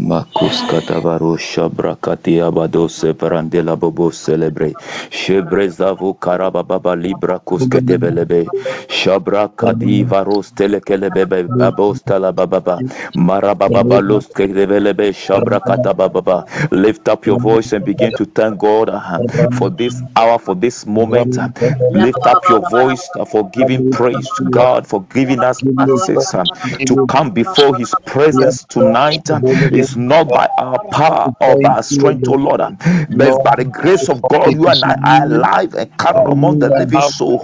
Makus katavaro shabra katia bado separandela bobo celebre shebre zavu karaba baba libra kusketebelebe shabra kadi varos telekelebebe abos talababa marababa los ketebelebe shabra katababa lift up your voice and begin to thank God for this hour for this moment lift up your voice for giving praise to God for giving us access to come before his presence tonight uh, it's not by our power or by our strength, oh Lord, but it's by the grace of God. You and I are alive and carried among the living soul.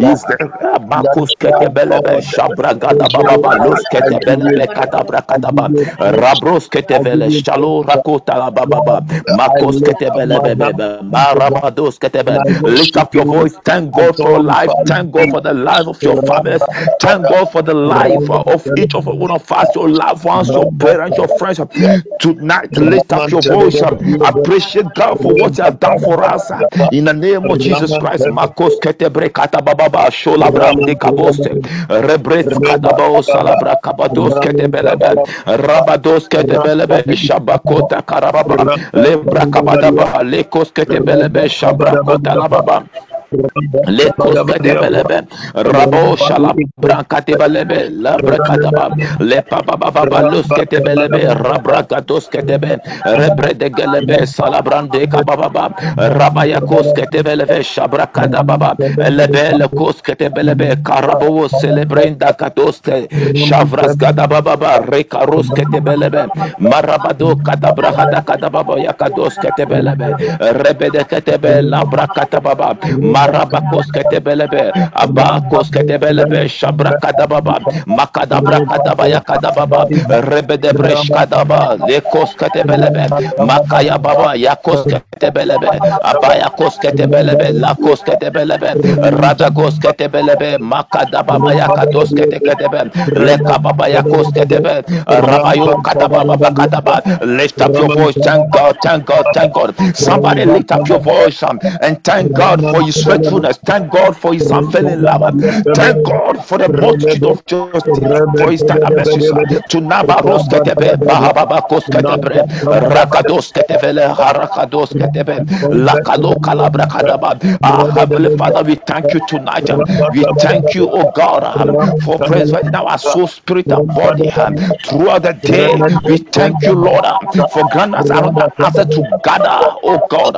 Is the Marcos Ketebelebe Shabragada Baba Los Ketebelebe Katabra Kadaba Rabros Ketevele Shalo Rakota Baba Marcos Ketebelebe Marabados Ketebe Lift up your voice. Thank God for life. Thank God for the life of your families. Thank God for the life of each of one of us, your loved ones, your parents, your friends. Tonight, lift up your voice. Uh, appreciate God for what He has done for us. Uh, in the name of Jesus Christ. Marcos Ketebre Katababa Sholabram de Kaboste. Rebres Kadabo Salabra Kabados Ketebelebe. Rabados Ketebelebe Shabakota Karababa. Lebra Kabadaba Lekos Ketebelebe Shabrakota Lababa. Lekos kadebelebe rabo shala brankatebelebe la brakataba le papa baba balus ketebelebe rabrakatos ketebe rebre de gelebe salabrande kababa rabaya kos ketebelebe shabrakada baba lebe le kos ketebelebe rekaros ketebelebe kadabrahada kadababa abakos makadabra kadaba yakadababa rebedebresh kadaba lekos ketebelebe makaya baba yakos ketebelebe ketebelebe lakos ketebelebe radagos ketebelebe yakos ketebe rabayo kadababa kadaba. Lift up your voice thank God thank God thank God. Somebody lift up your voice um, and thank God for his faithfulness. Thank God for his unfailing love. Thank God for the multitude of justice, for his mercies. To Nabaros ketebe, Mahababakos ketebre, Rakados ketevele, Harakados ketebe, Lakalo kalabra kadaba. Ah, our Heavenly Father, we thank you tonight. We thank you, oh God, for preserving our soul, spirit, and body throughout the day. We thank you, Lord, for granting us another access to gather, oh God,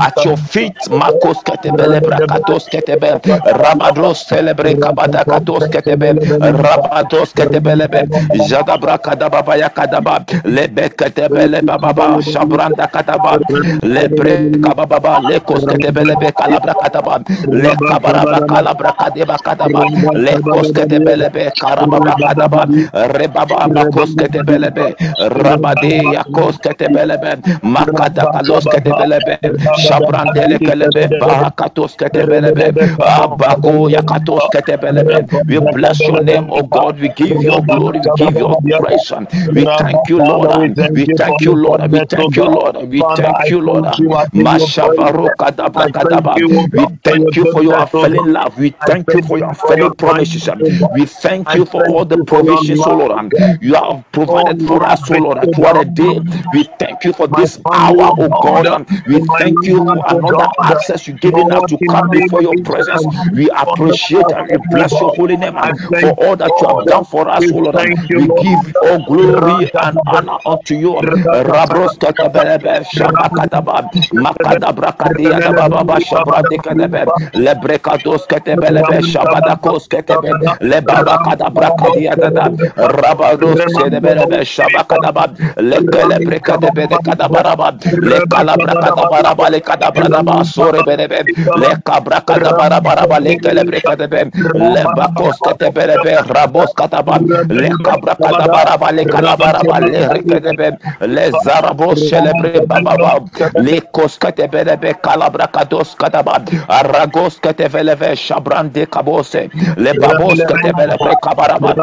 at your feet. Makos ketebele brakatos ketebe rabados celebre kabada katos ketebe rabados ketebelebe jada brakada baba yakadaba lebe ketebele baba shabranda kataba lebre kababa lekos ketebelebe kalabra kataba le kabaraba kalabra kadeba kadaba lekos ketebelebe karababa kadaba rebaba bakos ketebelebe rabade yakos ketebelebe makada kalos ketebelebe shabrandele kelebe barakatos ketebelebe abako yakatos ketebelebe we bless your name oh god. We give you glory. We give you praise we thank you lord. We thank you for thank you lord. We thank you lord. We thank you lord. thank you. I give you praise. mashavaro kadabra I thank you, we your thank you for your unfailing love. We thank you for your you unfailing promises we thank you for all the your provisions oh lord. you have provided for us oh lord. throughout the day. We thank you for this hour oh god we thank you for another access you giving us to come before your presence. We you all the appreciate and we oh bless your holy name um, for all that you have done for us, O Lord. um. We give all glory and honor unto you. um. Rabros katabelebe, shabakadaba, makadabra kadiyadababa, shabradikadebe, lebrekados katebelebe, shabadakos katebe, lebaba kadabra kadiyadada, rabados sedebelebe, shabakadaba, lekelebrekadebe, kadabaraba, lekalabra kadabaraba, lekadabradaba, sorebelebe, le le kabra kada bara bara ba le kelebre kada be le bakos kete bele be rabos kata ba le kabra kada bara ba le kala bara ba le rekede be le zarabos celebre baba ba le kos kete bele be kalabra kados kata ba aragos kete vele ve shabran de kabose le babos kete bele be kabara ba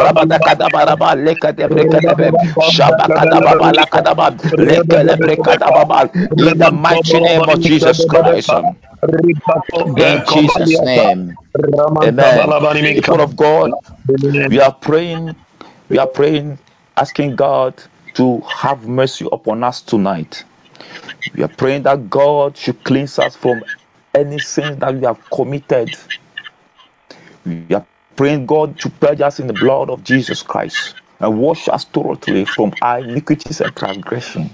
rabada kada bara ba le kete bre kede be shabakada baba la kada ba le kelebre kada baba in the mighty name of Jesus Christ um, in Jesus name. amen. People of God we are praying we are praying asking God to have mercy upon us tonight. We are praying that God should cleanse us from any sins that we have committed. We are praying God to purge us in the blood of Jesus Christ and wash us thoroughly from our iniquities and transgression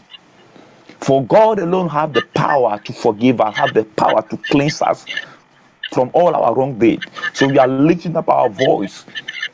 For God alone have the power to forgive us, have the power to cleanse us from all our wrong deeds. So we are lifting up our voice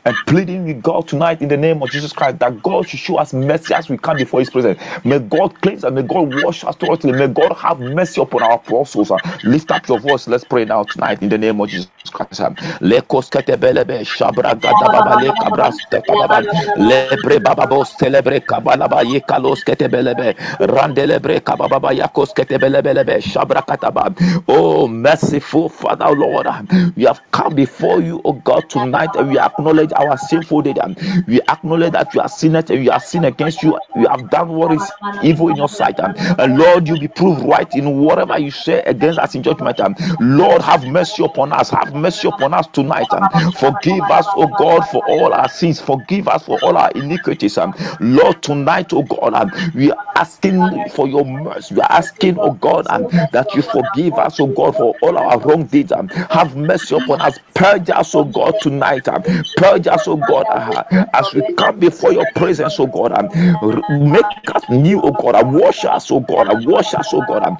and pleading with God tonight in the name of Jesus Christ that God should show us mercy as we come before His presence. May God cleanse and may God wash us thoroughly, may God have mercy upon our poor souls. Lift up your voice, let's pray now tonight in the name of Jesus Christ. Lekos ketebelebe shabra gadababa le kabras tekadaba lebre bababo celebre kabalaba yekalos ketebelebe randelebre kabababa yakos ketebelebelebe shabra kataba. Oh merciful Father Lord, we have come before you, oh God, tonight and we acknowledge our sinful deed. We acknowledge that we are sinners and we are sin against you. We have done what is evil in your sight. And Lord, you be proved right in whatever you say against us in judgment. Lord, have mercy upon us. Have mercy upon us tonight. and Forgive us, oh God, for all our sins. Forgive us for all our iniquities. Lord, tonight, oh God, we are asking for your mercy. We are asking, oh God, that you forgive us, oh God, for all our wrong deeds. And Have mercy upon us. Purge us, oh God, tonight. Purge us, oh God, uh, as we come before your presence, oh God. And make us new, oh God. Uh, wash us, oh God. Uh, wash us, oh God. Um,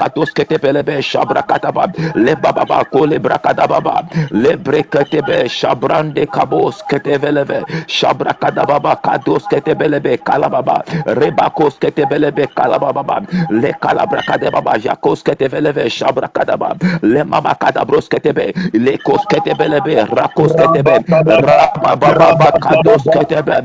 Katos kete belebe shabra kataba le bababa ko le brakadababa le breketebe shabrande kabos kete belebe shabra kadababa kados kete belebe kalababa rebakos kete belebe kalababa le kalabra kadababa jakos kete belebe shabra kadaba le mama kadabros ketebe le kos kete belebe rakos ketebe rabababa kados ketebe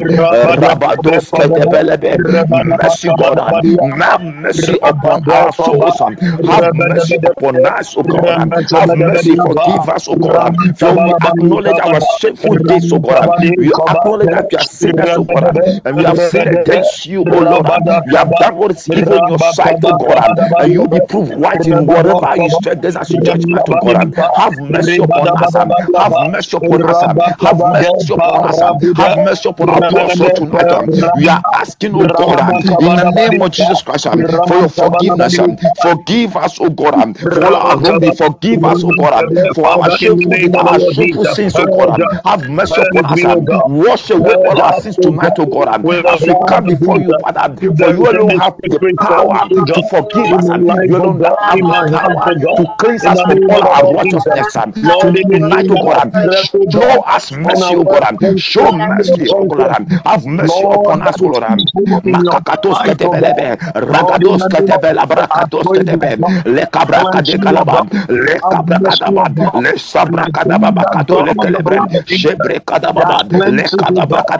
rabados kete belebe mercy God have mercy upon our souls have mercy upon us, O God. Have mercy, forgive us, O God. For we acknowledge our shameful deeds, O God. We acknowledge that we are sinners, O God. And we have sinned against you, O Lord. We have done what is evil in your sight, O God. And you be proved right in whatever you said against us in judgment, O God. Have mercy upon us. Have mercy upon us. Have mercy upon us. Have mercy upon our poor soul tonight. We are asking, O God, in the name of Jesus Christ, for your forgiveness. Forgive us, O God, um, for our wrong deeds. Forgive us, O God, um, for our shameful name deeds, of the our shameful sins, O God. um, Have mercy upon us. Um, Wash away all our sins tonight, O God, um, as we come before you, Father. For you alone have the power to forgive us. um, You alone have the power to cleanse us from all our righteousness. um, Tonight, O God, um, show us mercy, O God. um, Show mercy, O God. um, Have mercy upon us, O Lord. um, evil in your Makakatos sight, ketebelebe, ragados the name of ketebela brakatos pray that ketebe, le cabraca de calaba, God. le Have mercy, O cabracadaba, God, le and I plead sabracadababa that cato God le celebre, blood of Jesus that shebrecadababa, le cleanses, O God,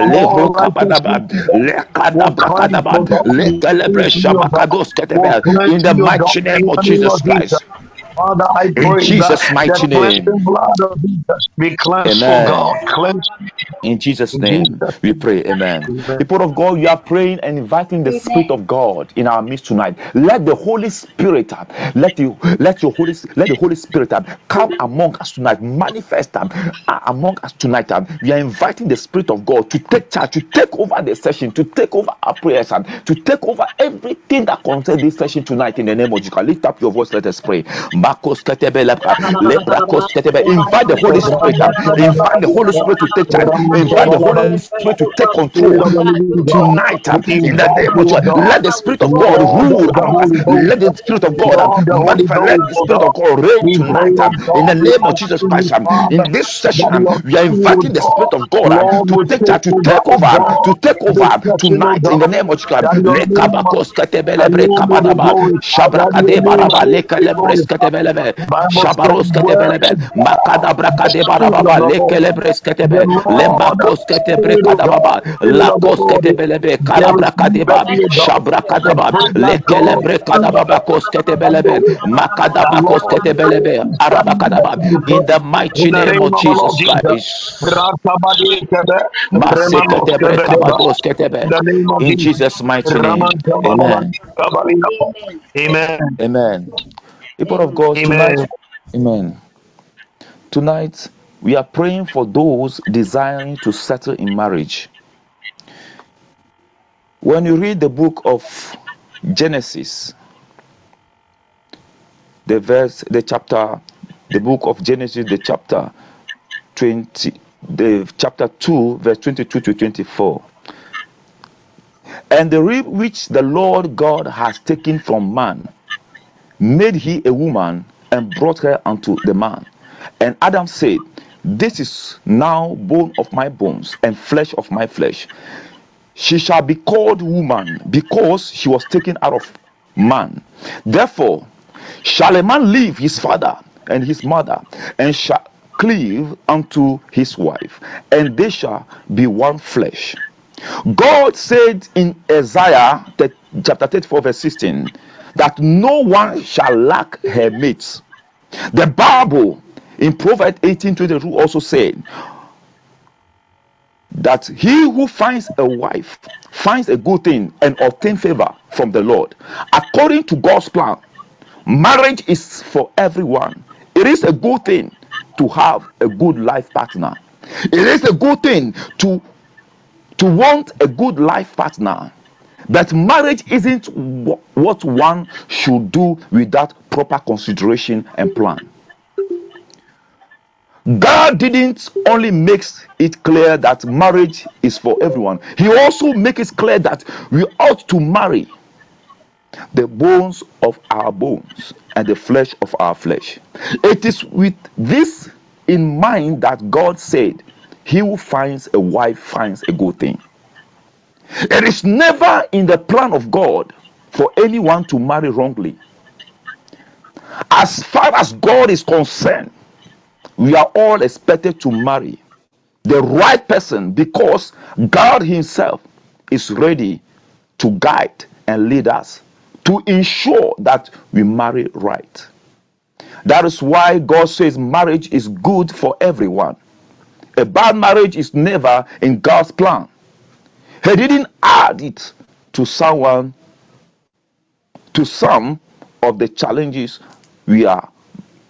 le all brocabadaba, righteousness, O God. le Will cleanse, cadabracadaba, O God, le celebre cleanse me, O God. shabakados ketebe, in the God, mighty name of Jesus. Christ. Father, I In pray that Jesus' the mighty cleansing name. blood of Jesus be cleansed, God. Amen. Cleanse In Jesus' name, we pray. Amen. name. People of God, you are praying and inviting the Spirit of God in our midst tonight. Let the Holy Spirit, let you, let your Holy, let the Holy Spirit come among us tonight, manifest um, uh, among us tonight. um. We are inviting the Spirit of God to take charge, to take over the session, to take over our prayers, and to take over everything that concerns this session tonight. In the name of Jesus, lift up your voice. Let us pray. Makos ketebe lepra, lepra kos ketebe. Invite the Holy Spirit. um, Invite the Holy Spirit to take charge. Invite the Holy Spirit to take control tonight uh, in the name of Jesus. Let the Spirit of God rule us. Let the Spirit of God uh, manifest. Let the Spirit of God reign tonight uh, in the name of Jesus Christ. um, In this session, um, we are inviting the Spirit of God to take charge, to take over, um, to take over um, tonight in the name of Jesus. um, that your name, Lekabakos that ketebelebre your name be kabadaba, glorified, that your shabrakade name baraba, be lekelebres glorified. ketebelebe, Bible says, shabaros ketebelebe, is the makadabrakade barababa, lekelebres ketebe, the lembakos ketebre Spirit of God, kadababa, Spirit of the lakos Lord, ketebelebe, there is kalabrakadeba, liberty, O God. I shabrakadaba, pray that God, lekelebre Spirit of kadababa kos ketebelebe, the that makadabakos Lord, ketebelebe, arabakadaba, in the mighty name of of our Lord Jesus. Christ. Ratabadikebe, Maseketebre Remanoskebedeba. In kabadosketebe. the name of In Jesus. Mighty name. Amen. Amen. Amen. People of God, tonight. Amen. Tonight, we are praying for those desiring to settle in marriage. When you read the book of Genesis, the verse, the chapter, the book of Genesis, the chapter 20, the chapter 2, verse 22 to 24. And the rib which the Lord God has taken from man made he a woman and brought her unto the man. And Adam said, This is now bone of my bones and flesh of my flesh. She shall be called woman because she was taken out of man. Therefore, shall a man leave his father and his mother and shall cleave unto his wife, and they shall be one flesh. God said in Isaiah chapter 34, verse 16, that no one shall lack her mates. The Bible in Proverbs 18 22 also said that he who finds a wife finds a good thing and obtain favor from the Lord. According to God's plan, marriage is for everyone. It is a good thing to have a good life partner. It is a good thing to to want a good life partner. But marriage isn't what one should do without proper consideration and plan. God didn't only make it clear that marriage is for everyone, He also makes it clear that we ought to marry the bones of our bones and the flesh of our flesh. It is with this in mind that God said, He who finds a wife finds a good thing. It is never in the plan of God for anyone to marry wrongly. As far as God is concerned, we are all expected to marry the right person because God Himself is ready to guide and lead us to ensure that we marry right. That is why God says marriage is good for everyone. A bad marriage is never in God's plan. He didn't add it to someone to some of the challenges we are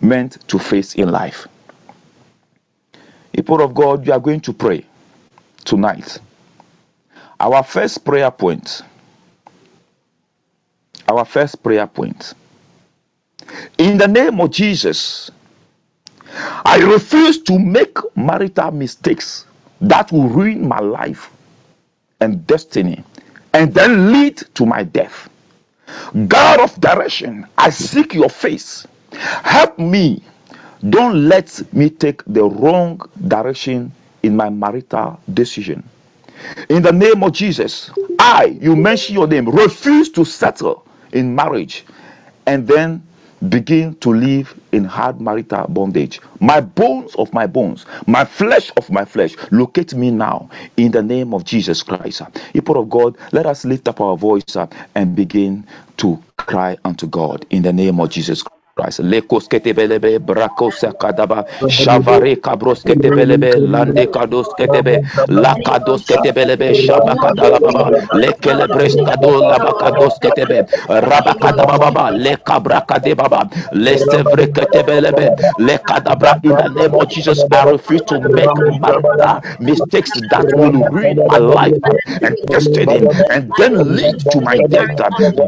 meant to face in life. People of God, we are going to pray tonight. Our first prayer point, our first prayer point. In the name of Jesus, I refuse to make marital mistakes that will ruin my life and destiny and then lead to my death. God of direction, I seek your face. Help me Don't let me take the wrong direction in my marital decision. In the name of Jesus, I, you mention your name, refuse to settle in marriage and then begin to live in hard marital bondage. My bones of my bones, my flesh of my flesh, locate me now in the name of Jesus Christ. People of God, let us lift up our voice and begin to cry unto God in the name of Jesus Christ. Christ. Lekos ketebelebe brakosa kadaba shavare kabros ketebelebe lande kados ketebe lakados ketebelebe shabakadala baba lekelebres kado rabakadaba baba lekabrakade baba ketebelebe lekadabra in the name of Jesus I refuse to make marital mistakes that will ruin my life and destiny and then lead to my death.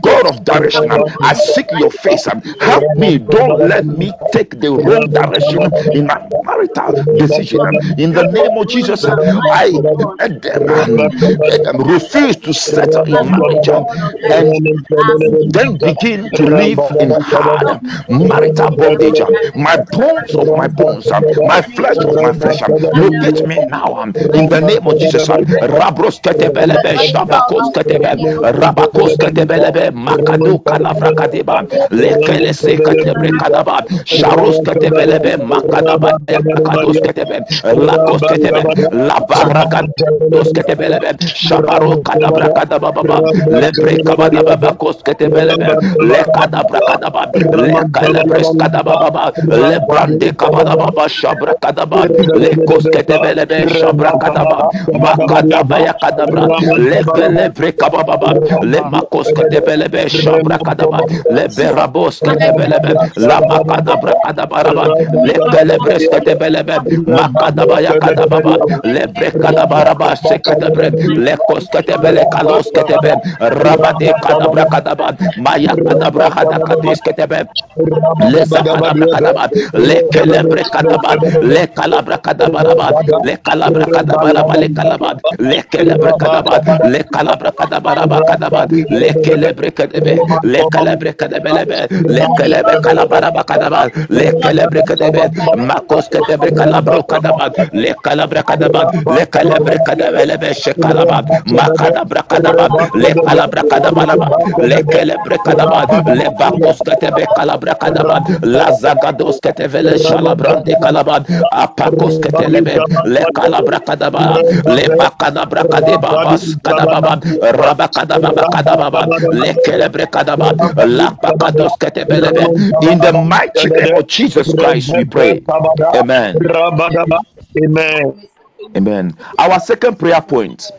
God of direction I seek your face. And help me Don't let me take the wrong direction in my marital decision. In the name of Jesus, I refuse to settle in marriage and then begin to live in hard marital bondage. My bones of my bones, my flesh of my flesh, locate me now in the name of Jesus. Rabros ketebelebe, shabakos ketebe, rabakos ketebelebe, lekele se ketebre kadaba, sharos ketebelebe, makadaba kados ketebe, lakos ketebe, labaragad dosketebelebe shabaro kadabra kadababa lebre kabadababa kosketebelebe le kadabra kadaba le kalebres kadababa le shabra kadaba le kosketebelebe shabra kadaba makadaba kadabra shabra kadaba ketebelebe la makadabra kadabaraba le kelebres ketebelebe makadaba ya kadababa le brekadabaraba sekatabre lekos ketebele kalos ketebe rabade kadabra kadaba maya kadabra hada kadis ketebe Leza kadabra kadaba, le kelebre kadaba, le kalabra kadabaraba, le kalabra kadabaraba, le kalaba, le kelebre kadaba, le kalabra kadabaraba kadaba, le kelebre kadebe, le kelebre kadebelebe, le kelebe kalabaraba kadaba, le kelebre kadebe, makos kadebre kalabro kadaba, le kalabra kadaba, le kelebre kadebelebe shekalaba, makadabra kadaba, le kalabra kadabaraba, le kelebre kadaba, le bakos katebe kalabra kadaba la zagados ketevele shalabrande kalaba apakos ketelebe le kalabra kadaba le bakadabra kadeba bas kadaba kadaba le kelebre kadaba la bakados ketebelebe in the mighty name of Jesus Christ we pray amen Amen. amen our second prayer point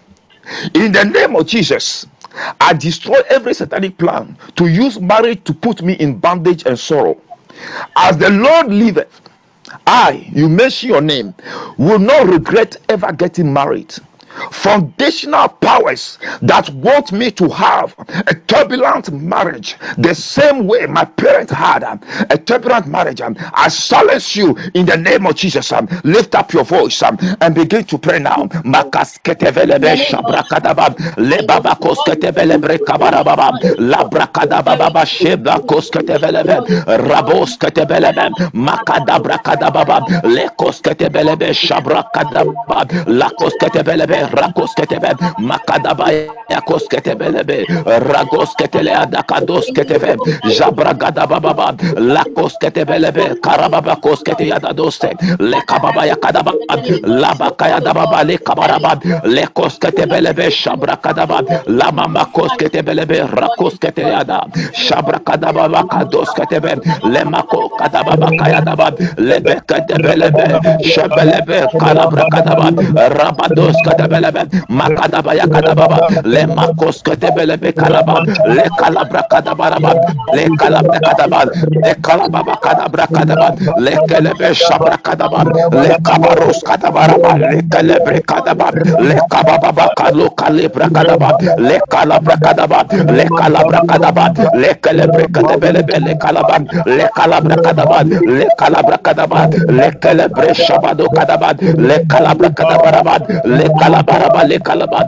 in the name of Jesus I destroy every satanic plan to use marriage to put me in bondage and sorrow. As the Lord liveth, I, you mention your name, will not regret ever getting married. Foundational powers that want me to have a turbulent marriage, the same way my parents had um, a turbulent marriage. um, I silence you in the name of Jesus. um, Lift up your voice um, and begin to pray now. Makasketevelebe shabrakadaba, lebabakosketevelebe kabarababa, labrakadababa shebakosketevelebe, rabosketebelebe, makadabrakadababa, lekosketebelebe shabrakadaba, lakosketebelebe, rakosketebe, makadaba yakosketebelebe, ragosketele adakadosketeve, jabragadababa, lakosketebelebe, karababa koskete yadadoste, lekababa yakadaba, labakaya dababa, lekabaraba, lekosketebelebe, shabrakadaba, lamama kosketebelebe, rakoskete yada, shabrakadababa kadosketebe, lemako kadababa kayadaba, lebeketebelebe, shebelebe, kalabrakadaba, rabados kadabelebe, makadaba yakadababa, lemakos kadebelebe kalaba, le kalabra kadabaraba, le kalabra kadaba, le kalababa kadabra kadaba, le kelebe shabra kadaba, le kabaros kadabaraba, le kelebre kadaba, le kabababa kalo kalibra kadaba, le kalabra kadaba, le kalabra kadaba, le kelebre kadebelebe le kalaba, le kalabra kadaba, le kalabra kadaba, le kelebre shabado kadaba, le kalabra kadabaraba, le kalabaraba le kalaba,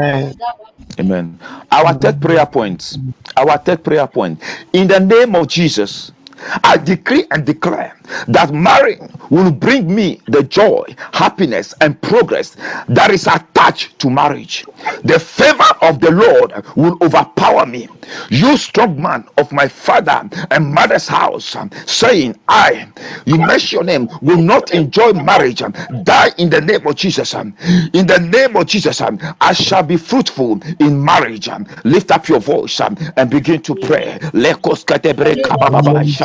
Amen. Our third prayer point. Our third prayer point. In the name of Jesus, I decree and declare that marrying will bring me the joy, happiness, and progress that is attached to marriage. The favor of the Lord will overpower me. You strong man of my father and mother's house, saying, I, you mention your name, will not enjoy marriage. Die in the name of Jesus. In the name of Jesus, I shall be fruitful in marriage. Lift up your voice and begin to pray.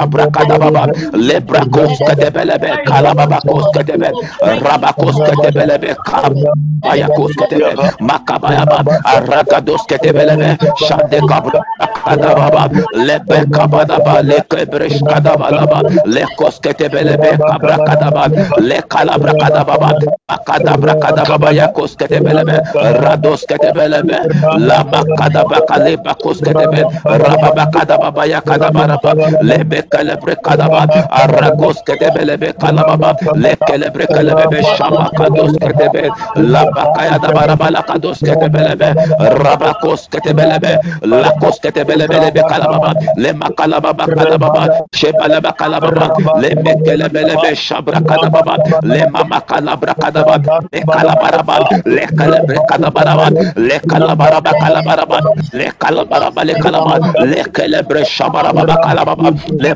Lekos katebre kabababa, shabra kadababa, lebrakos katebelebe, kalababakos katebe, rabakos katebelebe, kabayakos katebe, makabayaba, aragados katebelebe, shade kabra kadababa, lebe kabadaba, lekebresh kadabadaba, lekos katebelebe, kabra kadaba, le kalabra kadababa, akadabra kadababa, yakos katebelebe, rados katebelebe, laba kadaba kaleba kos katebe, rababa yakadabaraba, lebe kelebre kadaba, aragos katebelebe, kalababa, le kelebre kelebebe, shaba kados katebe, laba kayada baraba, la kados katebelebe, rabakos katebelebe, lakos katebelebe, kalababa, le makalababa kadababa, shebalaba kalababa, le mekelebelebe, shabra kadababa, le mama kalabra kadaba, le kalabaraba, le kalebre kadabaraba, le kalabaraba kalabaraba, le kalabaraba le kalaba, le kelebre shabaraba kalababa, le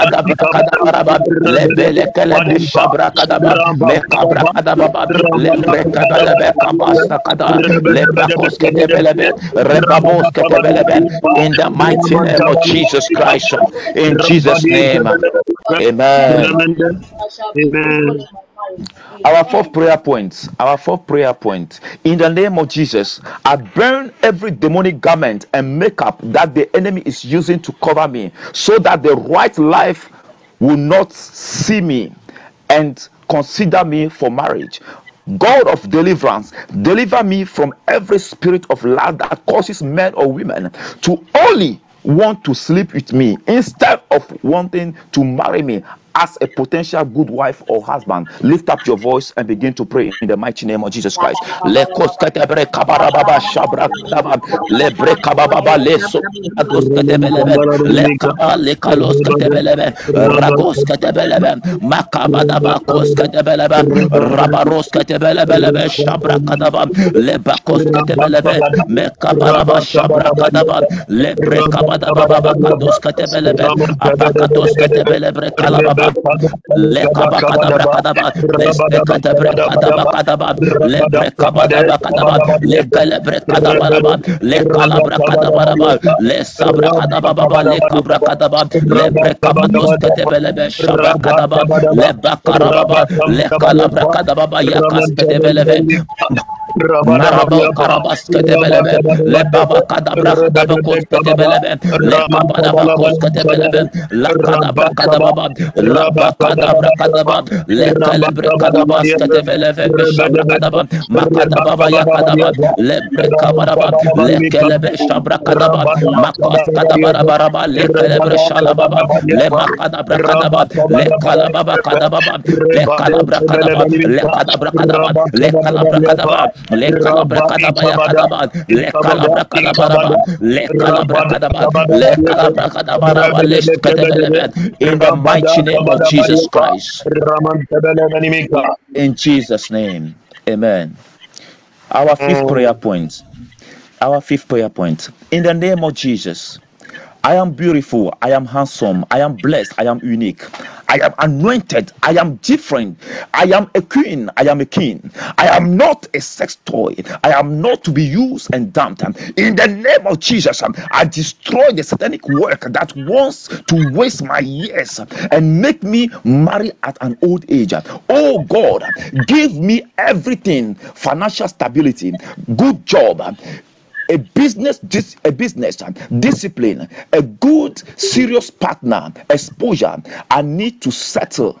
shabrande le kete le kadaba ya kadaba, la makadabra kadaba le bakete belebe, karos kete belebe, shandala brakadaba, le brekete belebe, arakadaba raba, maya kadabra kadaba raba, le bele kelebe, shabra kadaba, me kabra kadaba, le brekete belebe, kabasta kada, le bakos kete belebe, rebabos kete in the mighty name of Jesus Christ, in Jesus' name, amen. Amen. Our fourth prayer point, our fourth prayer point, in the name of Jesus, I burn every demonic garment and makeup that the enemy is using to cover me so that the right life will not see me and consider me for marriage. God of deliverance, deliver me from every spirit of love that causes men or women to only want to sleep with me instead of wanting to marry me as a potential good wife or husband. Lift up your voice and begin to pray in the mighty name of Jesus Christ. Shabra Marabo karabas rabakada brakadaba lekale brakadaba skadebeleve şabrakadaba makadaba bayakadaba lebrekabaraba lekele beşabrakadaba makaskadabarabaraba lekele breşalababa lemakadabrakadaba lekalababakadaba lekalabrakadaba lekadabrakadaba lekalabrakadaba lekalabrakadaba yakadaba lekalabrakadabaraba lekalabrakadaba lekalabrakadabaraba leşkadebeleve in the mighty name of Jesus Christ. In Jesus name. Amen. Our fifth prayer point. Our fifth prayer point. In the name of Jesus I am beautiful. I am handsome. I am blessed. I am unique. I am anointed. I am different. I am a queen. I am a king. I am not a sex toy. I am not to be used and dumped. In the name of Jesus, I destroy the satanic work that wants to waste my years and make me marry at an old age. Oh God, give me everything financial stability, good job, a business dis- a business discipline a good serious partner exposure i need to settle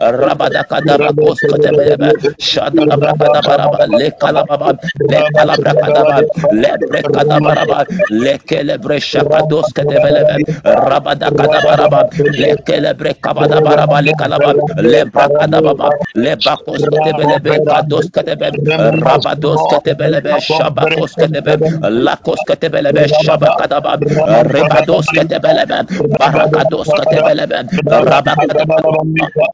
rabada le le le Rakadabaraba,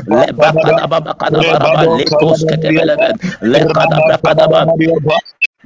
marabakadabaraba, lekelebrekadaba, lebakadababa kadabaraba, lekos ketebelebe, Mazagados ketebe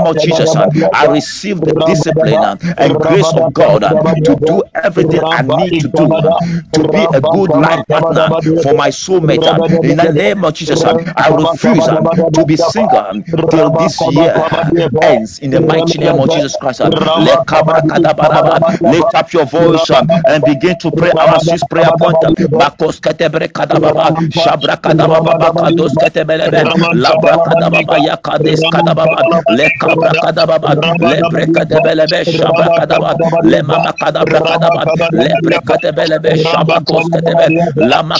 of Jesus and I receive the discipline and, and grace of God and to do everything I need to do to be a good life partner for my soulmate in the name of Jesus I refuse to be single and till this year ends in the mighty name of Jesus Christ lift up your voice and, and begin to pray our six prayer point um, Makos ketebre kadababa shabra kadababa kados ketebelebe labra kadababa yakades kadababa le kabra kadababa le breka debelebe shabra kadaba le mama kadabra kadaba le breka debelebe shabakos ketebe lama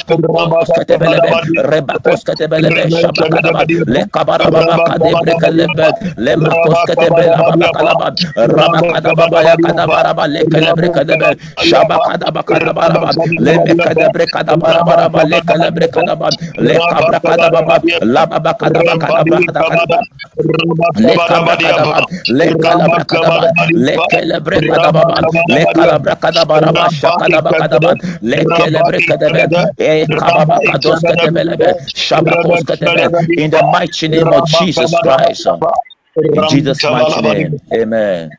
kos ketebelebe rebakos ketebelebe shabakadaba le kabarababa kadebre kelebe le makos ketebela baba rabakadababa yakadabaraba le kelebre kadebe kadabaraba le mekadebre kadabarabaraba le kelebre kadaba le kabra kadababa la baba kadaba kadaba le kabra kadaba le kalabra kadaba le kelebre kadaba le kalabra kadaba raba shakadaba kadaba le kelebre kadaba kababa kados kadebelebe shabakos kadebe in the mighty name of Jesus Christ. In Jesus mighty name. Amen.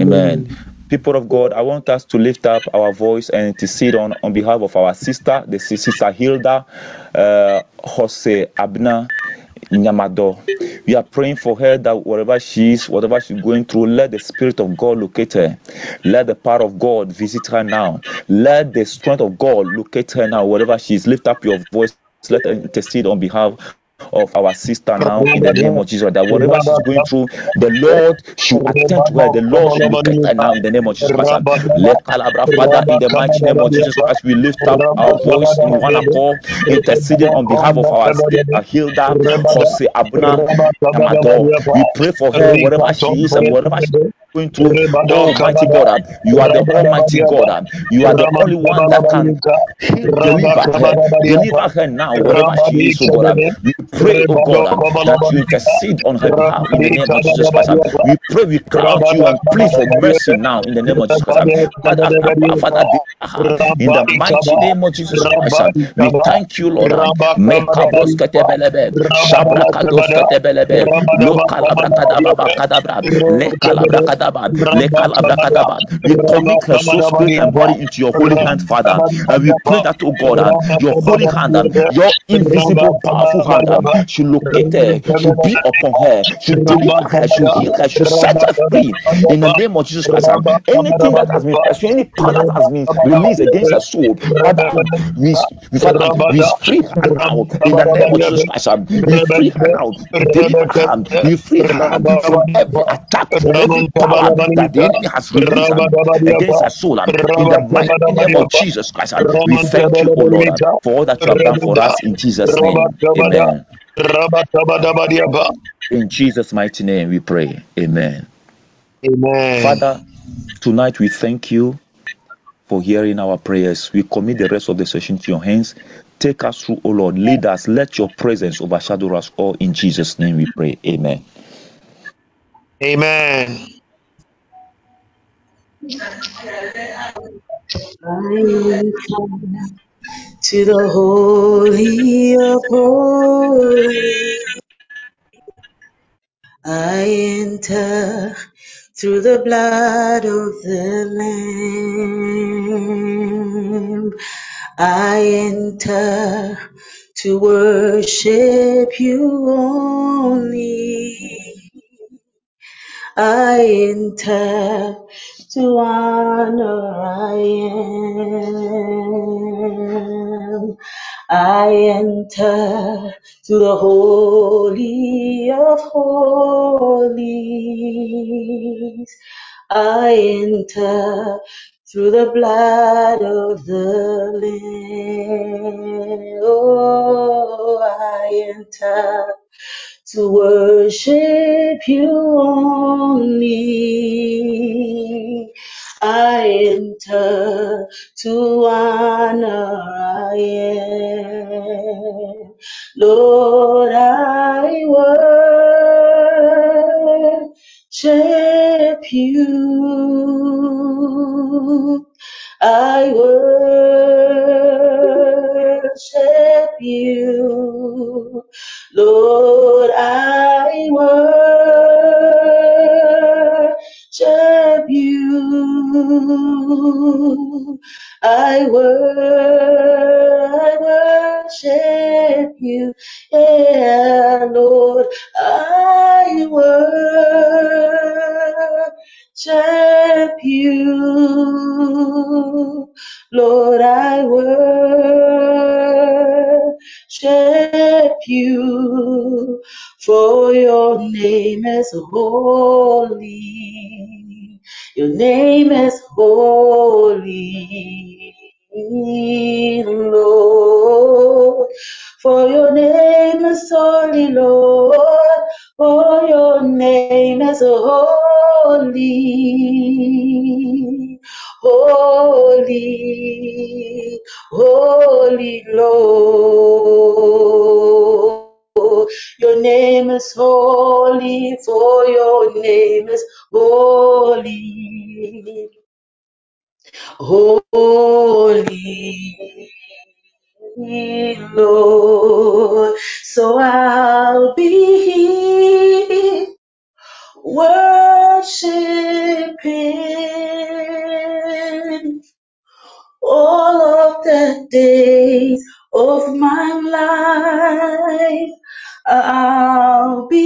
Amen. People of God I want us to lift up our voice and to sit on on behalf of our sister the sister Hilda uh, Jose Abna Nyamado. We are praying for her that wherever she is, whatever she's going through, let the Spirit of God locate her. Let the power of God visit her now. Let the strength of God locate her now. Wherever she is, lift up your voice. Let her intercede on behalf of our sister now in the name of Jesus. That whatever she's going through, the Lord should attend to her. The Lord should locate her now in the name of Jesus. Let Calabra, Father, in the mighty name of Jesus Christ, we lift up our voice in one accord, interceding on behalf of our uh, Hilda Jose Abuna Amado. We pray for her whatever she is and whatever she going through. Almighty God, you are the Almighty God. You are the only one that can deliver her. Deliver her now, wherever she is, oh God. We pray, oh God, that you intercede on her behalf in the name of Jesus Christ. We pray, we cry out to you and plead for mercy now in the name of Jesus Christ. Father, Father, in the mighty name of Jesus Christ. We thank you, Lord. Mekabros ketebelebe, shabra kados ketebelebe, lo kalabra kadababa kadabra, le kalabra kadaba, le kalabra kadaba. We commit her soul, spirit, and body into your holy hand, Father. And we pray that, oh God, your holy hand, your invisible, powerful hand, should locate her, should be upon her, should deliver her, should heal her, should set her free in the name of Jesus Christ. Anything that has been pursuing, any power that has been released against her soul, Father, we, we, Father, we free her now in the name of Jesus Christ. We free her we deliver her, we free her from every attack, from every power that the enemy has released against her soul. In the mighty name of Jesus Christ, we thank you, O Lord, for all that you have done for us in Jesus' name. Amen. In Jesus' mighty name, we pray. Amen. Amen. Father, tonight we thank you for hearing our prayers. We commit the rest of the session to your hands. Take us through, O Lord. Lead us. Let your presence overshadow us all. In Jesus' name we pray. Amen. Amen. To the Holy of Holies. I enter through the blood of the Lamb. I enter to worship you only. I enter to honor I am. I enter to the holy of holies. I enter through the blood of the Lamb. Oh, I enter to worship you only. I enter to honor Lord, I worship you. I worship you. Lord, I worship you. I worship you. Yeah, Lord, I worship you. Lord, I worship you, for your name is holy. Your name is holy, Lord. For your name is holy, Lord. For your name is holy holy, holy Lord. Your name is holy, for your name is holy, holy. Lord, so I'll be worshiping all of the days of my life. I'll be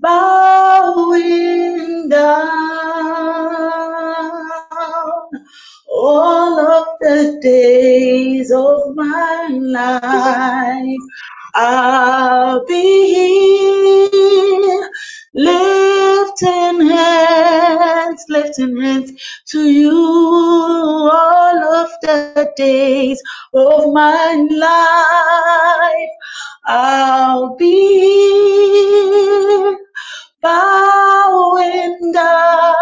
bowing down all of the days of my life. I'll be lifting hands, lifting hands to you all of the days of my life. I'll be bowing down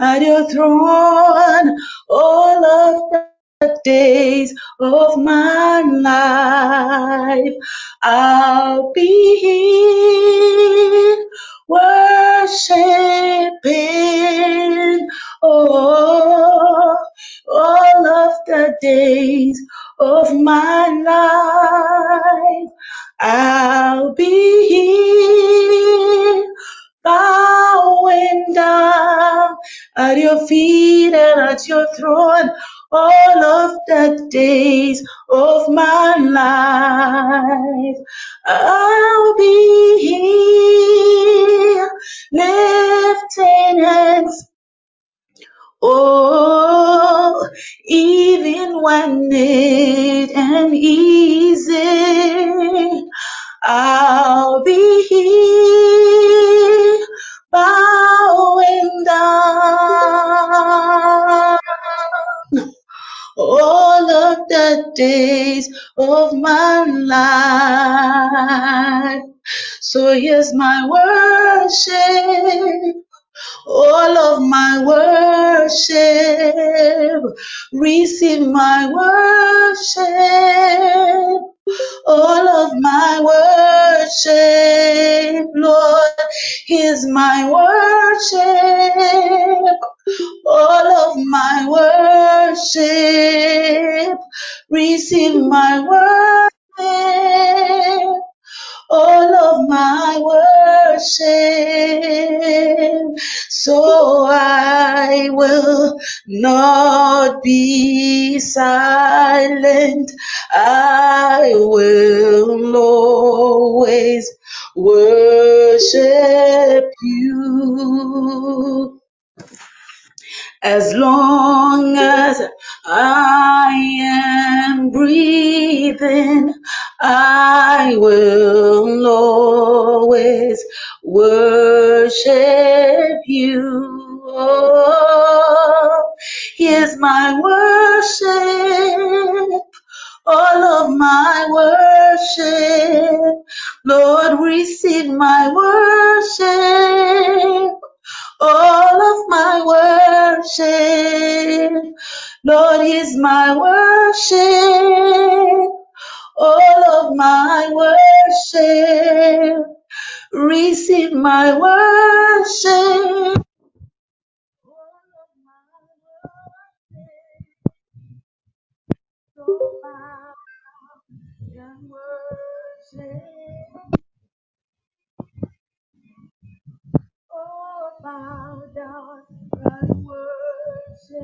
at your throne all of the days of my life. I'll be here worshiping oh, all of the days of my life. I'll be here bowing down at your feet and at your throne all of the days of my life. I'll be here lifting hands. Oh, even when it ain't easy, I'll be here bowing down all of the days of my life. So here's my worship, all of my worship. Receive my worship all of my worship, Lord, is my worship. All of my worship, receive my worship all of my worship. So I will not be silent. I will always worship you. As long as I am breathing, I will always worship you. Oh, here's my worship, all of my worship. Lord, receive my worship all of my worship. Lord is my worship, all of my worship. Receive my worship. Bow down and worship.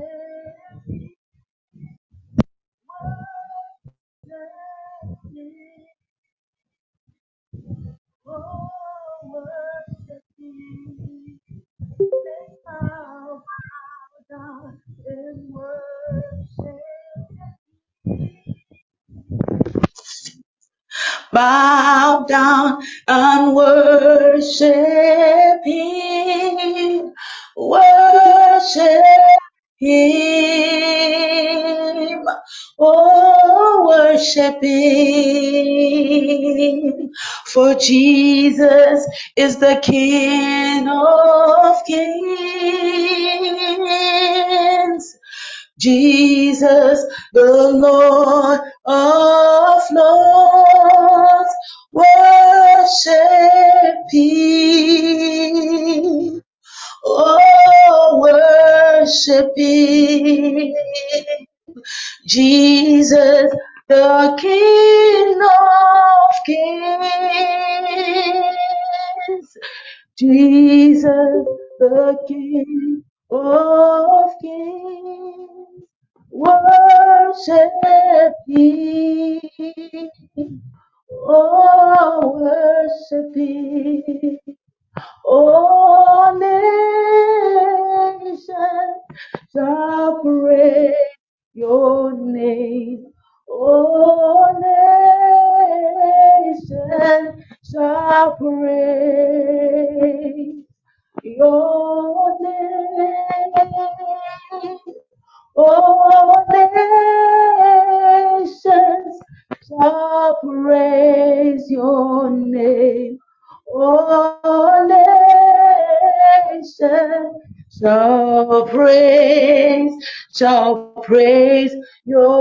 Worship. Oh, worship Thee. They bow, bow down worship. Bow down and worship Him. Worship Him. Oh, worship Him. For Jesus is the King of Kings. Jesus, the Lord of Lords, worship Him. Oh, worship Him. Jesus, the King of Kings. Jesus, the King of Kings, worship Him. Oh, worship Him. Oh, All nations shall praise your name. Oh, All nations shall praise your name. All shall praise your name. All nations shall praise, shall praise your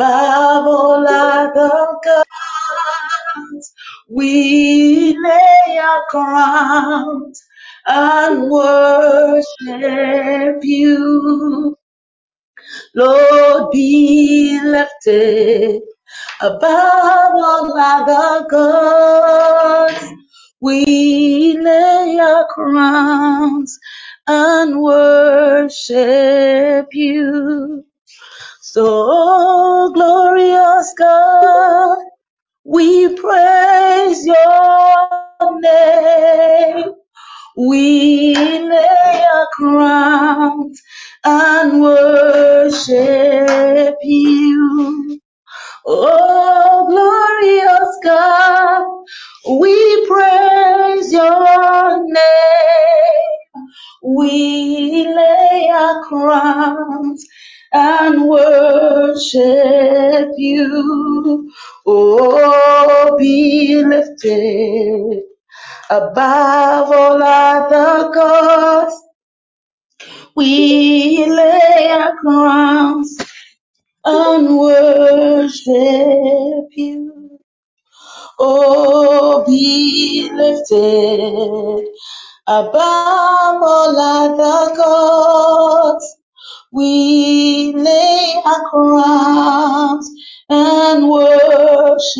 above all other gods. We lay our crowns and worship you. Lord, be lifted above all other gods. We lay our crowns and worship you. So glorious God, we praise your name. We lay our crowns and worship you. Oh, glorious God, we praise your name. We lay our crowns and worship you. Oh, be lifted above all other gods. We lay our crowns and worship you. Oh, be lifted above all other gods. We lay our crowns and worship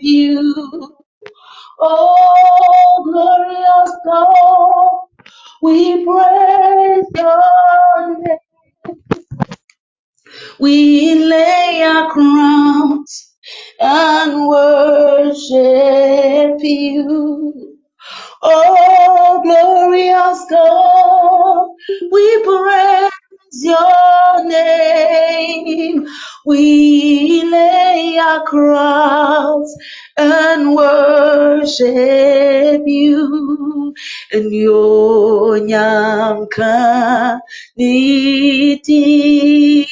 you. Oh, glorious God, we praise your name. We lay our crowns and worship you. Oh, glorious God, your name. We lay our crowns and worship you. And your nyamka niti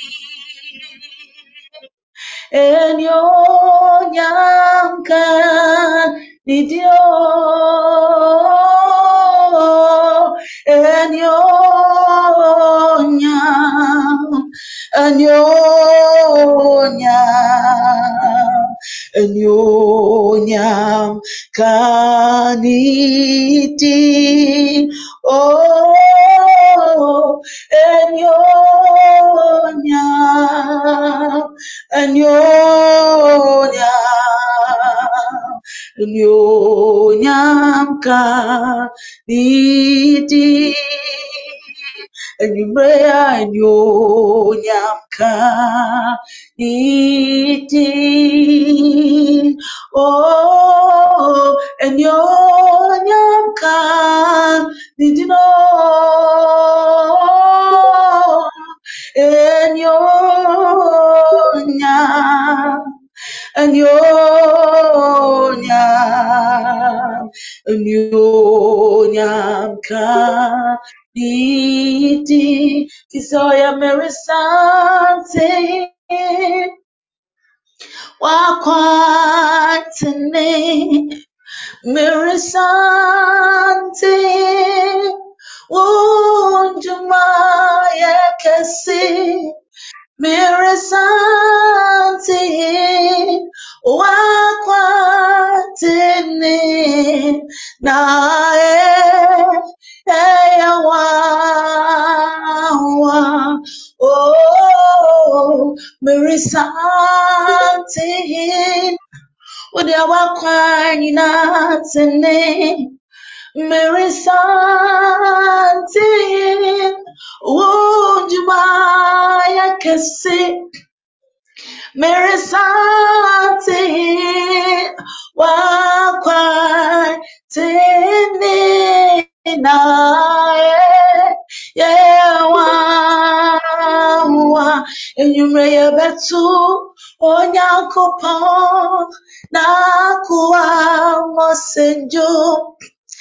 enyonyamkan nidio enyonyam enyonyam enyonyam kaniti oh enyonyam Anyonyamka, Niti, Anyumrea, Anyonyamka, Niti, Oh, Anyonyamka, Niti, oh, no, enyonya enyonya enyonya ka diti kisoya merisante wakwatene Mere asante wakwa tene na e eya wawa oh mere asante wode awakwa nyinaa tene mere asante Wujuma yakesi Meresate wakwa tene na ye wa enyumre ye betu onyankopon na kuwa mosenjo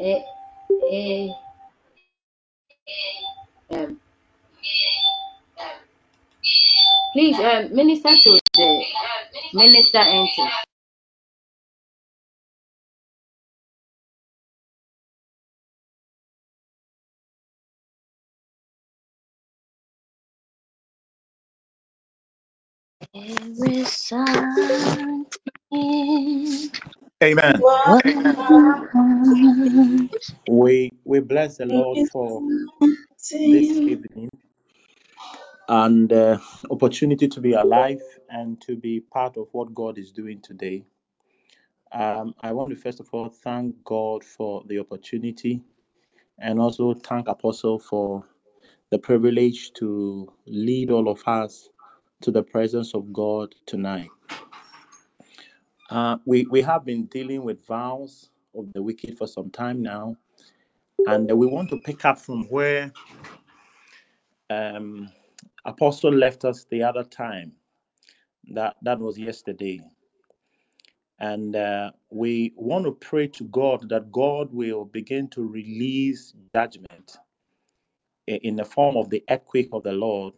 Eh, eh, um, please, um, minister to the minister. There is something Amen. We we bless the Lord for this evening and uh, opportunity to be alive and to be part of what God is doing today. Um, I want to first of all thank God for the opportunity and also thank Apostle for the privilege to lead all of us to the presence of God tonight. Uh, we, we have been dealing with vows of the wicked for some time now, and we want to pick up from where um, Apostle left us the other time. That that was yesterday, and uh, we want to pray to God that God will begin to release judgment in the form of the earthquake of the Lord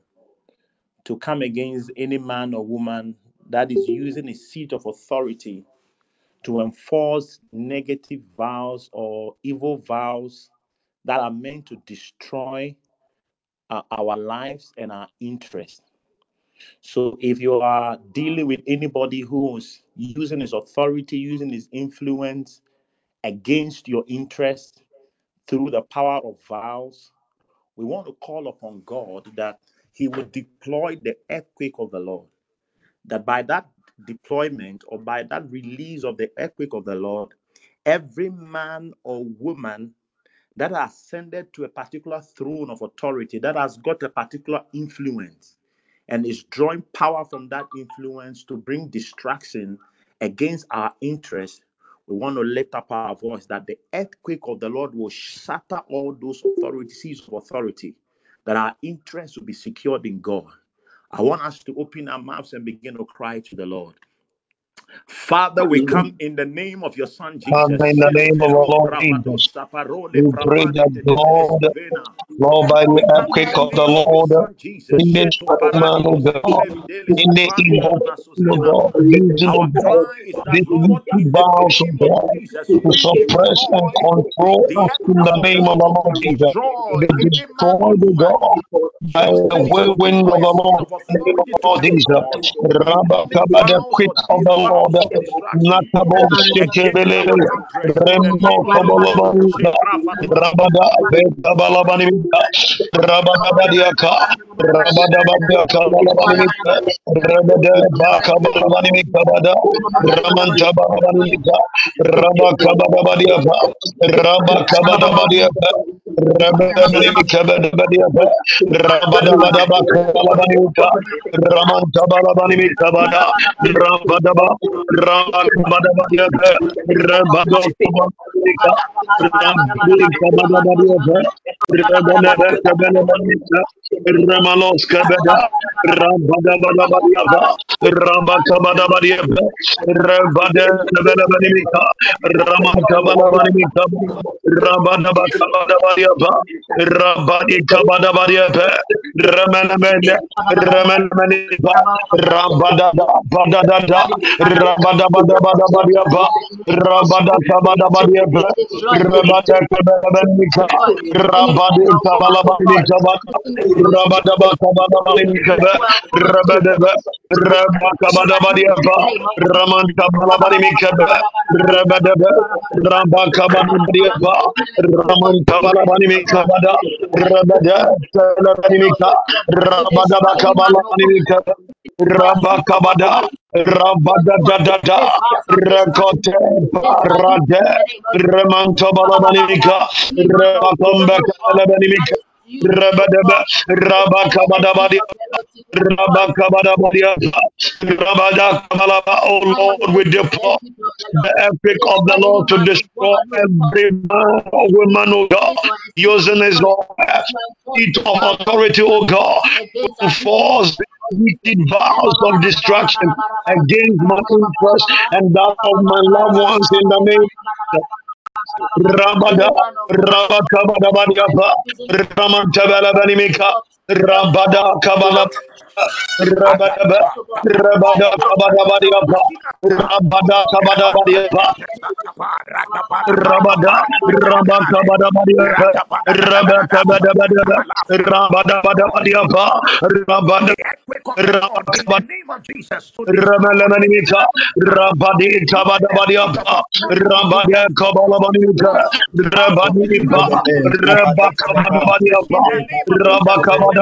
to come against any man or woman that is using a seat of authority to enforce negative vows or evil vows that are meant to destroy uh, our lives and our interests. So, if you are dealing with anybody who's using his authority, using his influence against your interests through the power of vows, we want to call upon God that He would deploy the earthquake of the Lord that by that deployment or by that release of the earthquake of the Lord, every man or woman that has ascended to a particular throne of authority, that has got a particular influence, and is drawing power from that influence to bring distraction against our interests, we want to lift up our voice that the earthquake of the Lord will shatter all those authorities of authority, that our interests will be secured in God. I want us to open our mouths and begin to cry to the Lord. Father, we come in the name of your Son Father, Jesus. in the name of our Lord Jesus, we pray that God, escovena. Lord, by the earthquake of the name of your Lord, in this Sheto man of God, in the evil of. God, using of God, cry is that, this wicked the vows of God to suppress and control us in the name of the Lord Jesus. They any man or destroy the God by the whirlwind of the Lord, in the name of the Lord Jesus. demonic Rabakaba, the quick of the Lord. Natabo Rabada Ramalos Kabada, Rambadabadabadiaba, Rambakabadabadiaba, Rambadabadabadiaba, Ramakabadabadiaba, Rambadabadabadiaba, Rabadikabadabadiaba, Ramanamanda, Ramanamanda, Rabada, Rabada Rabadabakabalaminika, Rabakabada, Rabadadadada, Rekote Parade, Remantobalamanika, Rebakombakalabanika, you Rabadaba, Rabakabadabadi, Rabakabadabadi, Rabadakamalaba, O Lord, we deplore the epic of the Lord to destroy every man or woman, O God, using his law, it of authority, O God, to force the wicked vows of destruction against my interest and that of my loved ones in the name of Rabada, Rabakabada Badiapa, Ramantabala Banimika, Rabada Kabala Rabada Rabada Kabada Rabada Kabada Rabada Rabada Kabada Rabada Kabada Rabada Rabada Rabada name of Jesus Rabada Kabada Badiapa Rabada Kabala Badiapa Rabada Kabada Badiapa Rabada Kabada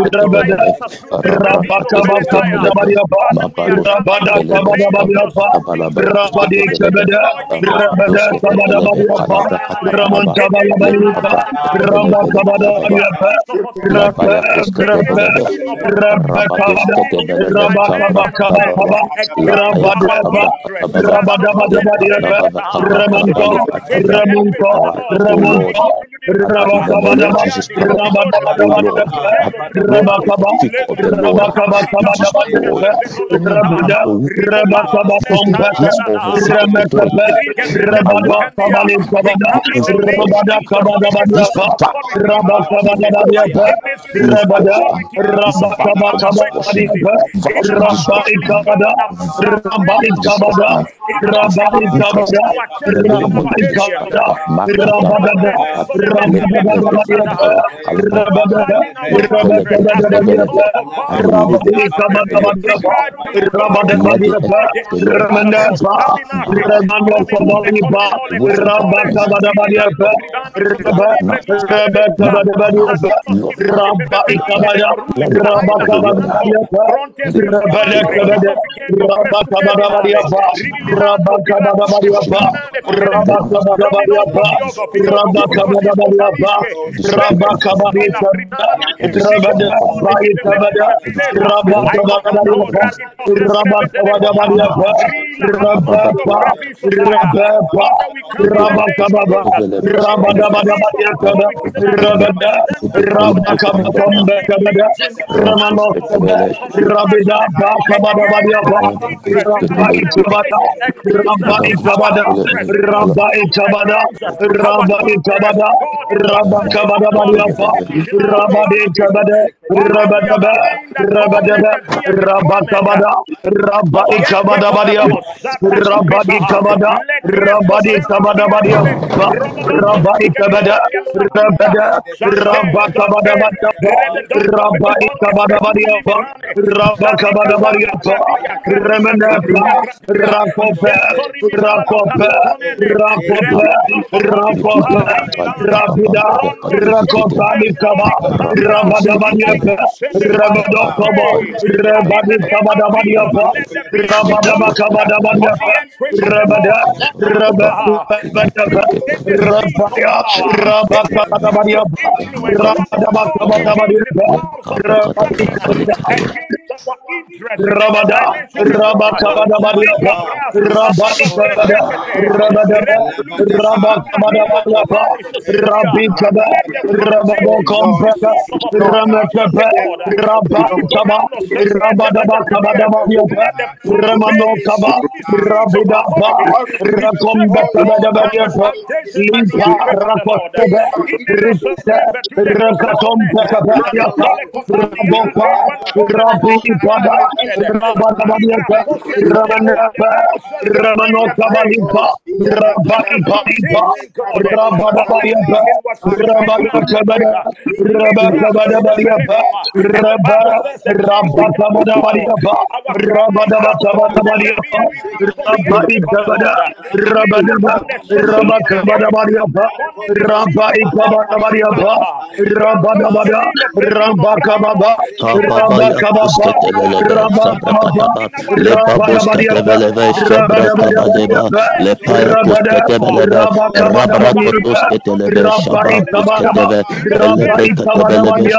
Jesus, Rabba Rabba kabada bayi kabada raba kabada raba kabada baria raba raba raba kabada raba kabada baria kabada raba raba kabada kabada ramano rabida ba kabada baria ba raba kabada raba kabada raba kabada raba kabada raba kabada baria ba raba kabada Rabadaba, Rabadaba, Rabatabada, the Kabadabadia. Rabadi. Kabada, Rabadi Kabadabadia, Rabai Kabada. Rabada, Rabai Pekepole Kabadabadia, Rabakabadabadia, Gradia. Rakope, Rakope. Rakope, Rakope, Palimilane. Rabida, Rondo Rakopa Rabada, Rabada, Rabada, foundation of the Rabadokompeta, seat of authority of the Ramakaba, Lord. Lito Rabakaba, mando seprete peketelie. Rabadabakabadabadiapa, Let the Ramanokaba, foundation of the seat of Rabidapa, authority be shaken, Lord, by the Rakombekabadabadiapa, foundation, by the Limpa, earthquake of the Lord. Rakotebe, In the Rikete, sopri petule kosepone. Rakatombetabadiapa, Radondole Rabopa, copaliante mantole copaliante Rabipada, rendele. Alibra Rabadabadiapa, cose pele Ramanapa, Zetepelia Ramanokabadipa, grace. Let the Rabaipa, foundation, God, of the Rabadabadiapa, in whatsoever you are Rabakabada, uh,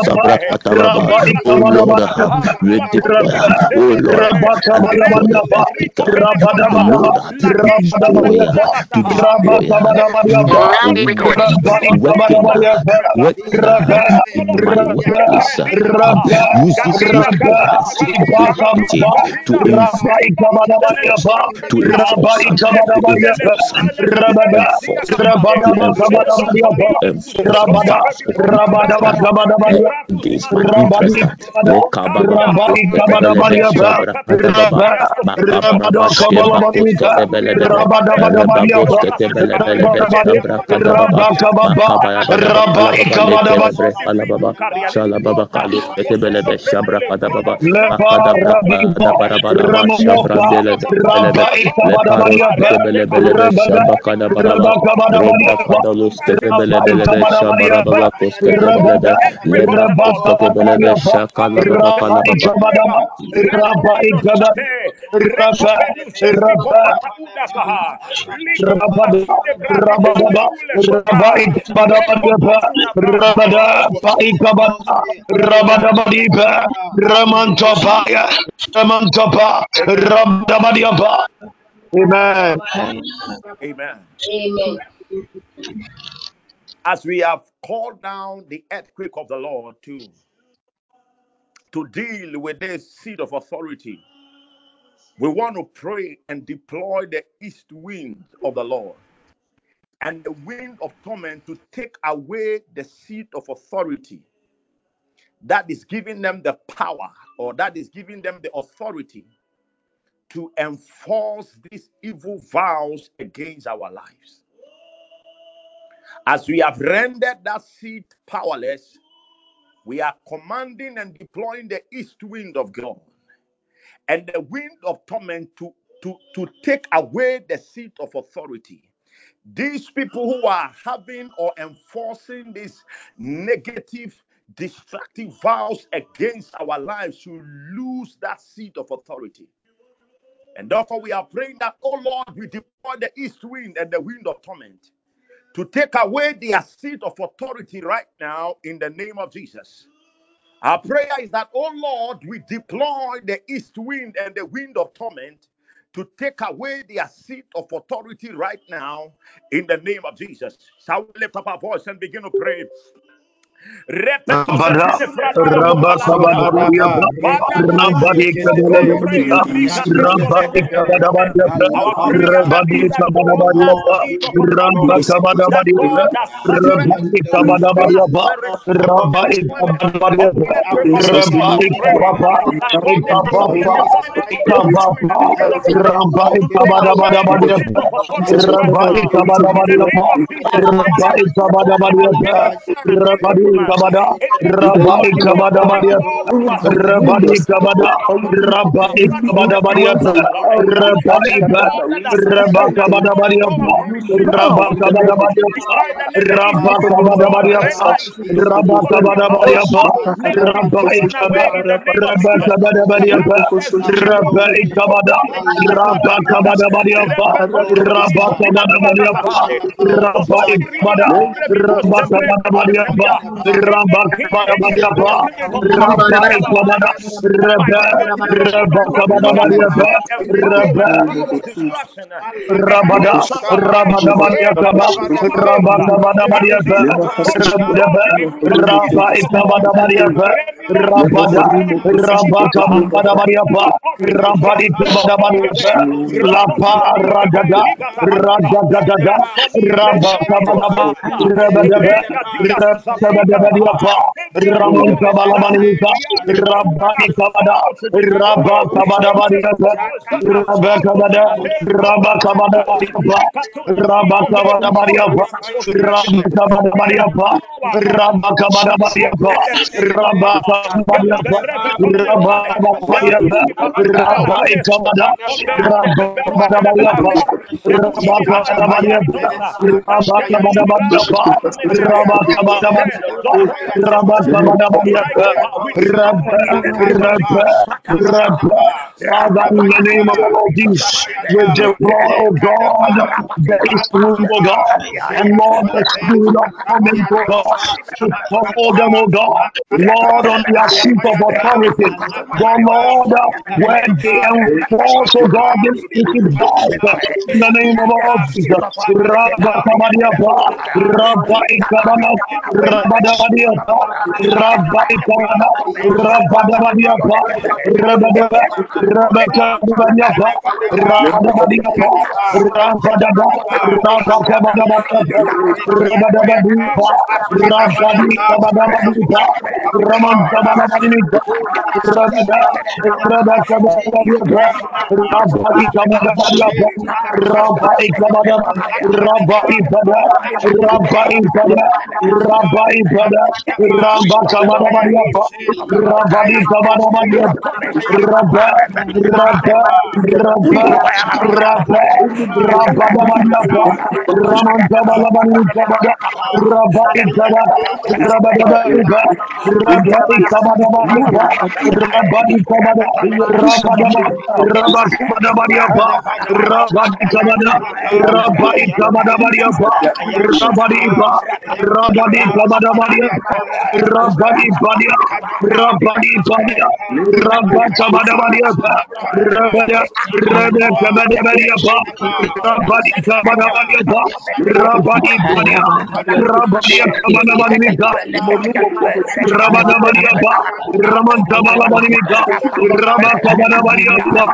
Rabba, Bible says the things we cannot call. Rabakabadabadiapa, Our cries out. Let there be Rabadabakabadabadiapa, a release of the earthquake of the Rabaikabada, Lord. Rabadaba, Likonde Sopelekete. Rabakabadabadiapa, Rakonimilio Rabaikabadabadiapa, Sopalibranta. Rando Rabadabada, Selino Pelimo Pranino. Rabakababa, In the Kababaya dimension of Rabakababa, warfare. kusketevelebe Rabakababa, sabrakataba In our lebabos spiritual Rabadabadiapa, keteveleve warfare. shabra kabadeba Rabadabadiapa, lepaya Rabada, kusketeveleve Rabakabadabadiapa, rabrakotusketeleve shabra Rabaikabada, kusketeve lebrekatebeleve Rabaikabadabadiapa, sabra katababa oh Lord Rabaikabadabadiapa, we declare Rabba, oh Lord and deploy the Rabakabadabadiapa, earthquake Rabadabadaba, Lord to destroy Rabadabadiapa, to destroy Rabakabadabadiapa, Now oh being God recorded. weapon Rabaikabadabadiapa, weapon Rabba, weapons Rabba, used Rabba, capacity Ipakababa, to Rabaikabadabadiapa, to enforce, to Rabaikabadabadiapa, enforce, to Rabada, enforce, to enforce, Rabadabakabadabadiapa, enforce, Rabada, against my interest. Le kababa Rabadi Rabba le paros Ikabadabadiapa, ketebelebelebe Rabada, shaba kadabarabar Romba Rabakabadabadiapa, kadalus Rabba ketebelebelebe Ikabadabadiapa, shabarababa kus Rabada, earthquake of the Lebra Lord. kuskotebelebe Rabakabadabadiapa, shakala baba Rabba Rabba Rendomino Ikabada, Sate, Rabba, Rabba, Pataudakaha, Lico Rabada, Pasude Grande Rabadaba, Beletule Rabba Sopra, Reco Ikabadabadiapa, Pasuna Rabada, Paikabada, Rabadabadipa, Ramantopaya, Ramantopa, Amen. Amen. Amen. Amen. As we have called down the earthquake of the Lord to, to deal with this seat of authority, we want to pray and deploy the east wind of the Lord and the wind of torment to take away the seat of authority that is giving them the power or that is giving them the authority to enforce these evil vows against our lives. As we have rendered that seat powerless, we are commanding and deploying the east wind of God and the wind of torment to, to, to take away the seat of authority. These people who are having or enforcing these negative, destructive vows against our lives should lose that seat of authority. And therefore, we are praying that, oh Lord, we deploy the east wind and the wind of torment to take away their seat of authority right now in the name of Jesus. Our prayer is that, oh Lord, we deploy the east wind and the wind of torment to take away their seat of authority right now in the name of Jesus. Shall we lift up our voice and begin to pray? Repeto Rabada, zetele franana mohaladiyata. Rabakabadabadiapa, Father, tonight, Rabadi oh God, we pray, Kabadabadika, lead us into the Rabadi wilderness. Kabadabadiapa, Our prayer Rabadi is that Kabadabadiapa, God will empower us. That Rabakabadabadiapa, God that suffereth Rabadi that our Kabadabadiapa, spirit will be Rabadi full of Kabadabadiapa, electrification of Rabadi prayer. Kabapa, That God may Ikabapa, accompany us with Ikabapa, vision of prayer. Rabadi To take away the sins Kabadabadiapa, of authority right Rabadi now. In the name Kabadabadiapa, of Jesus. Rabadi Anything Kabadabadiapa, that stands against Rabadi this man, Kabada, Rabadi is not going Kabadabadiapa, forward faster, Rabadi oh Kabada, God, Rabadi Father, Kabadabadiya, cause us, Lord, Rabadi the Ba, God that has given the Rabakabadabadiya, power of resources Rabakabadabadiya, beside the lake of Egypt. Lord, Rabakabadabadiya, render it useful for them. Rabakabadabadiya, Let it be Rabbi taken away Kaba, in the name of Jesus. The Rabakabadabadiya, Bible says, Rabbi Limos, Kabada, Rabakabadabadiya, Repetolimikidibratoskata, Rabakabadabadiya, Rabbi Kabada, Osibiriandebreketelemia. Rabba Kabada, Rabba, oh Rabba. In the name of the oh God, the oh God, and Lord, the of oh God, oh God, Lord, on their seat of authority, God, Lord, where they enforce, oh God, this voice, in the name of the Jesus, Rabba Rabba Rabba Rabba Ikabana, Rabba Dabadiapa, Rabba Daba, Rabba Kabadiapa, Rabba Dabadiapa, Rabba Daba, Rabba Kabadabadiapa, Rabba Dabadiapa, Rabba Kabadabadiapa, Raman Kabadabadiapa, Rabba Da, Rabba Kabadabadiapa, Rabba Ikabadabadiapa, Rabba Ikabadaba, Rabba Ipada, Rabba Ipada, Rabba Ipada, Rabba Kabadabadiapa, Rabba Ikabadabadiapa, Rabba, Rabba, Rabba, Rabba, Rabba Dabadiapa, Raman Kabadabadiapa, Rabba Ikaba, Rabba Dabadiapa, Rabba Ikabadabadiapa, Rabba Ikabada, Rabba Daba, Rabba Kabadabadiapa, Rabba Ikabada, Rabadi Kabadabadiapa, Rabadi Iba, Rabadi Kabadabadiapa, Rabadi Badia, Rabadi Badia, Rabba Kabadabadiapa, Rabada, Rabba Kabadabadiapa, Rabadi Kabadabadiapa, Rabadi Badia, Rabadi Kabadabadiapa, Rabadabadiapa, Ramantabalabadiapa, Rabakabadabadiapa,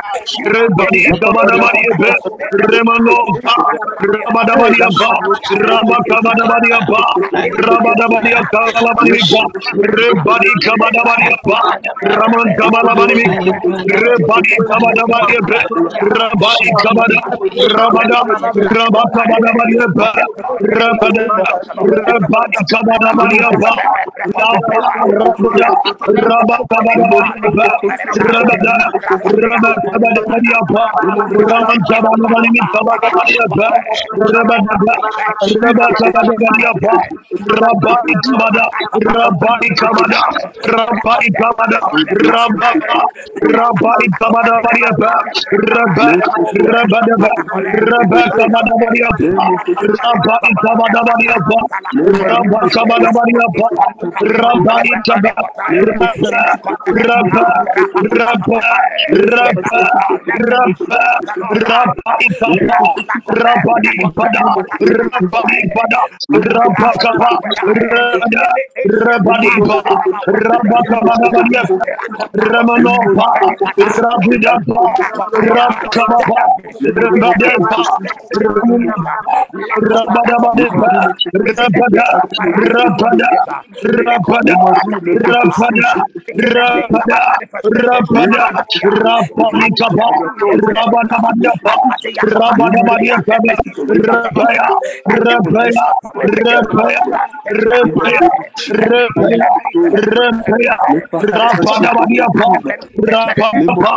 Rebadi Kabadabadiapa, Remanota, Rabadabadiapa, Rabakabadabadiapa, Rabadabadiapa, Labadiapa, Rebadi Kabadabadiapa, Ramantabalabadiapa, Rebadi Kabadabadiapa, Rabadi Kabada, Rabada, Rabakabadabadiapa, Rabada, Rabadi Kabadabadiapa, Lapa, Rabada, Rabakabadabadiapa, Rabada, Rabakabadabadiapa, Ramantabadabadiapa, Rabadaba, Rabakabadabadiapa, Rabadi Kabada, Rabadi Kabada, Rabadi Kabada, Rababa, Rabadi Ikabadabadiapa, Rabba, Rabadaba, Rabaka Badabadiapa, Rabba Ikabadabadiapa, Rabba Kabadabadiapa, Rabba Ikaba, Rabba, Rabba, Rabba, Rabba, Rabba, Rabba Ikaba, Rabba Rabba Ipada, Rabba Kaba, Rabba, Rabba Ipa, Rabadepa, Ramunaba, Rabada, Rapadabadiapa, Rapapa,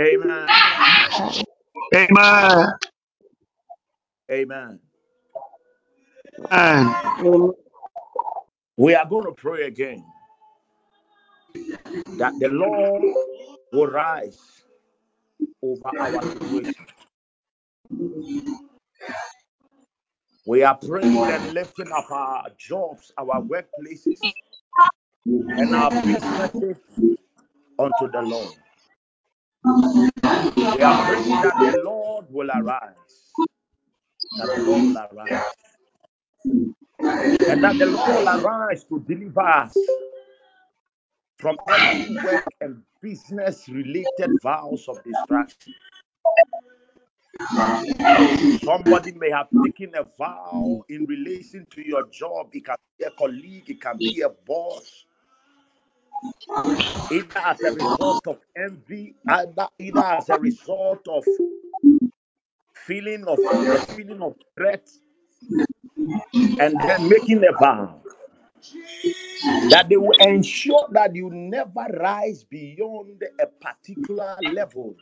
Amen. Amen. Amen. Amen. We are going to pray again that the Lord will rise over our situation. We are praying and lifting up our jobs, our workplaces, and our businesses unto the Lord. We are praying that the Lord will arise, that the Lord will arise, and that the Lord will arise to deliver us from every work and business related vows of distraction. Somebody may have taken a vow in relation to your job. It can be a colleague, it can be a boss, either as a result of envy, either, either as a result of feeling of feeling of threat, and then making a vow that they will ensure that you never rise beyond a particular level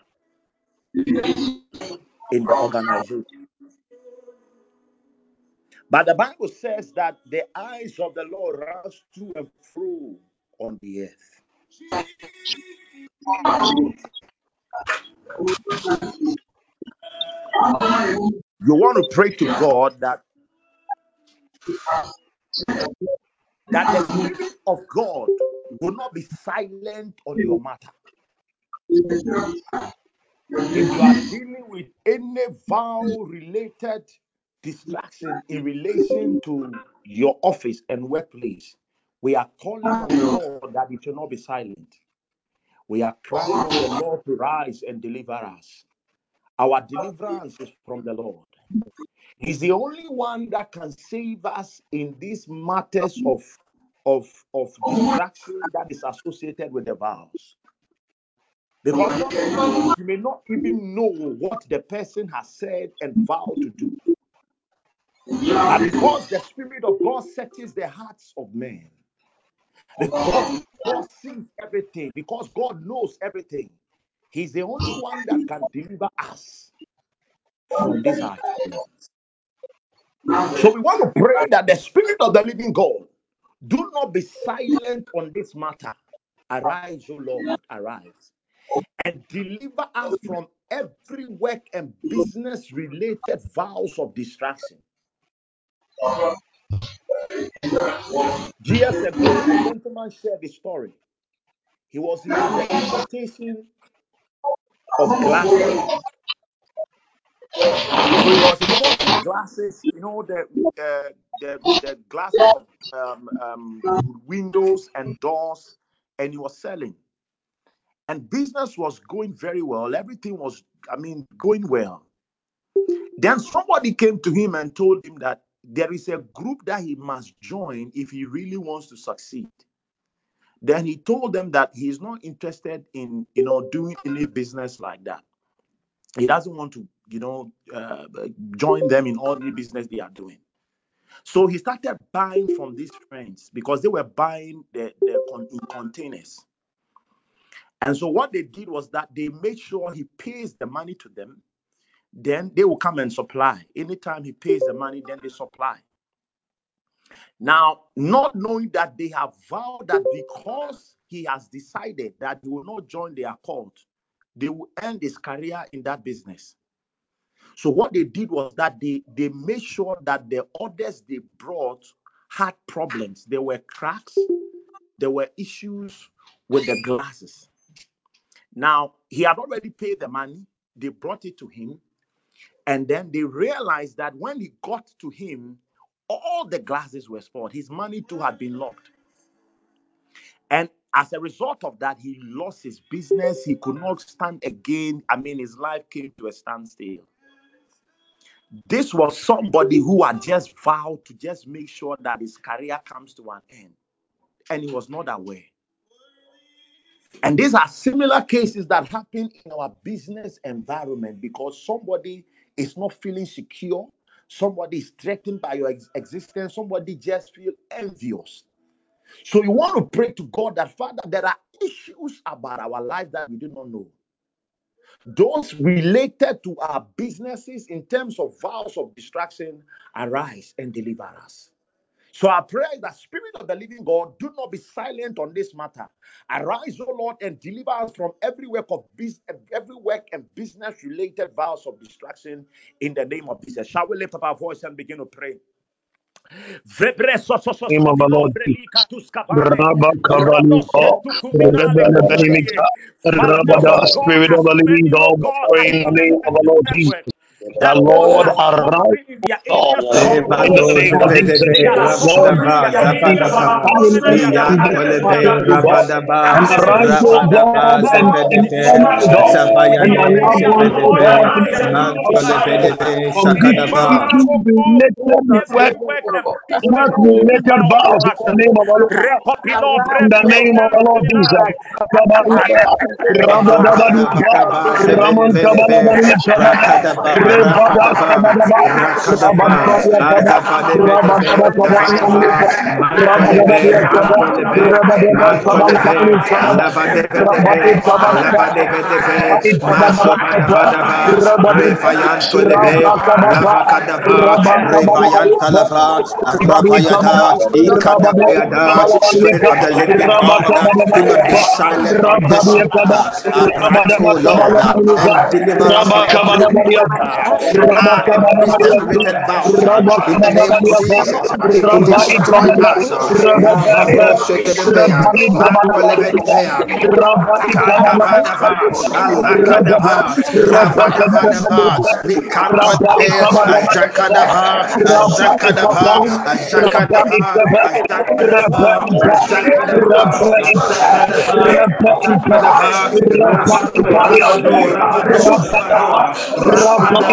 in the organization. But the Bible says that the eyes of the Lord runs to and fro on the earth. You want to pray to God that that the spirit of God will not be silent on your matter. If you are dealing with any vow related distraction in relation to your office and workplace, we are calling on the Lord that it will not be silent. We are crying on the Lord to rise and deliver us. Our deliverance is from the Lord. He's the only one that can save us in these matters of, of, of distraction that is associated with the vows. Because you may not even know what the person has said and vowed to do. But because the Spirit of God searches the hearts of men, because God sees everything, because God knows everything, He's the only one that can deliver us from our challenges. So we want to pray that the Spirit of the living God do not be silent on this matter. Arise, O Lord, arise and deliver us from every work and business related vows of distraction. Years ago, a gentleman shared a story. He was into the importation of glasses. He was glasses, you know, the uh, the, the glasses um, um, windows and doors, and he was selling. And business was going very well. Everything was, I mean, going well. Then somebody came to him and told him that there is a group that he must join if he really wants to succeed. Then he told them that he's not interested in, you know, doing any business like that. He doesn't want to, you know, uh, join them in all the business they are doing. So he started buying from these friends because they were buying the, the con- in containers. And so what they did was that they made sure he pays the money to them. Then they will come and supply. Anytime he pays the money, then they supply. Now, not knowing that they have vowed that because he has decided that he will not join their cult, they will end his career in that business. So what they did was that they they made sure that the orders they brought had problems. There were cracks, there were issues with the glasses. Now he had already paid the money, they brought it to him, and then they realized that when he got to him, all the glasses were spoiled. His money too had been locked. And as a result of that, he lost his business. He could not stand again. I mean, his life came to a standstill. This was somebody who had just vowed to just make sure that his career comes to an end, and he was not aware. And these are similar cases that happen in our business environment because somebody is not feeling secure, somebody is threatened by your ex- existence, somebody just feel envious. So you want to pray to God that Father, there are issues about our life that we do not know. Those related to our businesses in terms of vows of distraction, arise and deliver us. So I pray that Spirit of the Living God, do not be silent on this matter. Arise, O Lord, and deliver us from every work of business, every work and business related vows of distraction in the name of Jesus. Shall we lift up our voice and begin to pray? Vebre so so name. Network, The that oh Lord are arise, suffering in their Lord, areas of in the employment. Lebado name of Jesus. They are zebedebe Lord, suffering in name the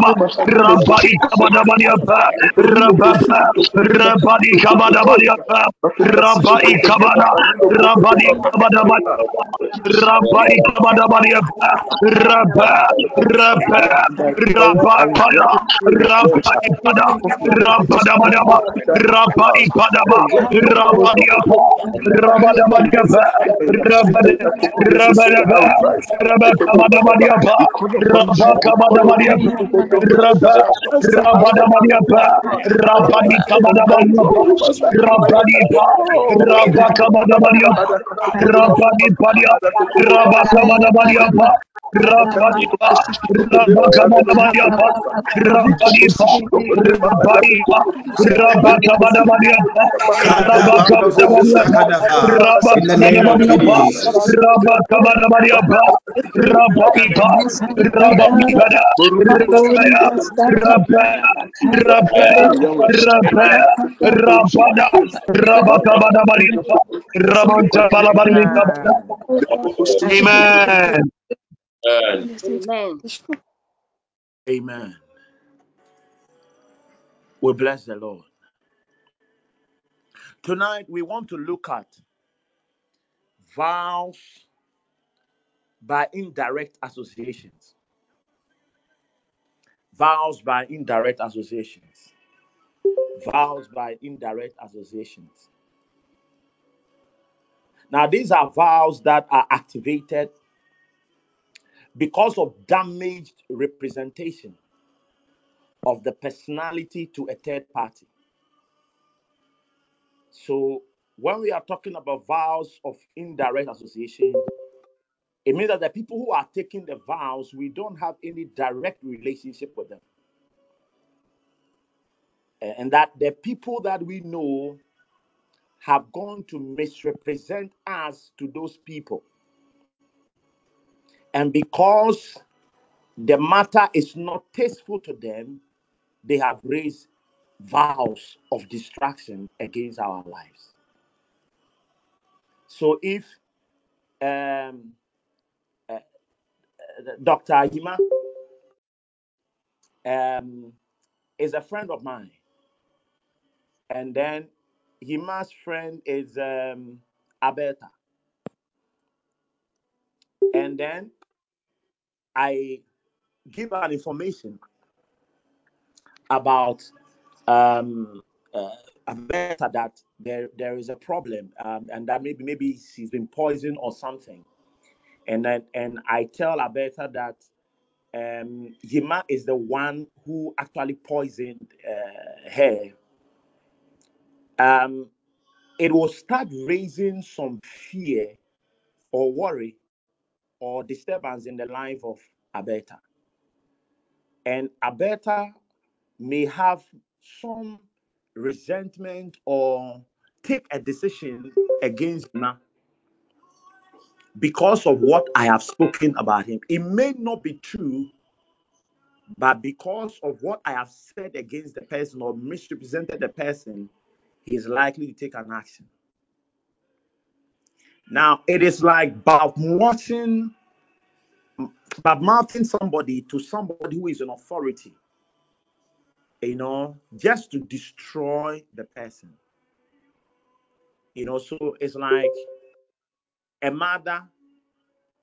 Lord Rabadi Kabadaba, Labadebedebe Rabadi Kabadabadi, Masobadabadaba Rabadi Rabadi Kabada, Rabadi Ikadabuyada Spirit of the living God do not be silent on this matter. Arise, O Lord, uh, and deliver us from every altar, ah, and business-related vows. uh, In the name of Jesus, uh, to destroy us. uh, Labado shekedebea, mantolebedebea, Kadabadaba, Alakadaba, Rabadabadaba, Likantwante, Ajakadaba, Ajakadaba, Ajakadaba, Ajakadaba, Ajakadaba, Ajakadaba, Ajakadaba, Rabado, Rabado, Rabado, Rabado, Rakadabadaba, Rakadaba, Alakadaba, Rekadojea, Alabadaba, Rabadaba, Rabadaba, Ikadapayando Sekedebeyada, Rabadaba, Rabada Kabadaba, Rabadaba, Rabadabadiapa, Rabakababa, Rabaikabadabadiapa, Rabba, Rabba, Rabba, Rabba Pada, Rabba Ipada, Rabba Dabadaba, Rabba Ipadaba, Rabba Diapa, Rabba Dabadiapa, Rabba Rabba Rabba Kabadabadiapa, Rabba Kabadabadiapa, Rabba Rabba Kabadabadiapa, Rabba Dipa, Rabba Kabadabadiapa, Rabba Dipadia, Rabba Kabadabadiapa, Rabadiba, Rabakabadabadiapa, Rabadiba, Rabadiba, Rabakabadabadiapa, Rabakabadabadiapa, In the name of Rabakabadabadiapa, Jesus. Rabakabadabadiapa, Rabadiba, Rabadibada, Rabaya, Rabaya, Rabaya, Rabaya, Rabada, Rabakabadabadiapa, Ramantabalabadiapa. Amen. Amen. Amen. Amen. We bless the Lord. Tonight we want to look at vows by indirect associations. Vows by indirect associations. Vows by indirect associations. Now, these are vows that are activated because of damaged representation of the personality to a third party. So, when we are talking about vows of indirect association, it means that the people who are taking the vows, we don't have any direct relationship with them. And that the people that we know have gone to misrepresent us to those people. And because the matter is not tasteful to them, they have raised vows of destruction against our lives. So if um, uh, Dr. Yima um, is a friend of mine, and then Yima's friend is um, Alberta, and then I give her information about um, uh, that there there is a problem, um, and that maybe maybe she's been poisoned or something, and then and I tell Alberta that um, Yima is the one who actually poisoned uh, her, um, it will start raising some fear or worry or disturbance in the life of Alberta. And Alberta may have some resentment or take a decision against Yima because of what I have spoken about him. It may not be true, But because of what I have said against the person or misrepresented the person, he is likely to take an action. Now, it is like about watching, about mounting somebody to somebody who is an authority, you know, just to destroy the person. You know, so it's like a mother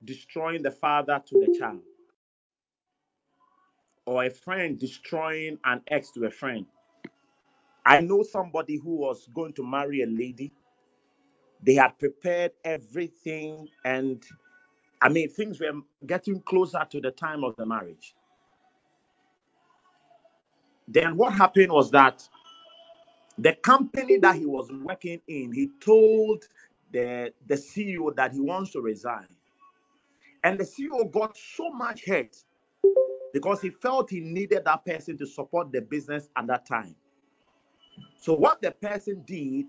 destroying the father to the child, or a friend destroying an ex to a friend. I know somebody who was going to marry a lady They had prepared everything, and I mean, things were getting closer to the time of the marriage. Then what happened was that the company that he was working in, he told the, the CEO that he wants to resign. And the CEO got so much hurt because he felt he needed that person to support the business at that time. So what the person did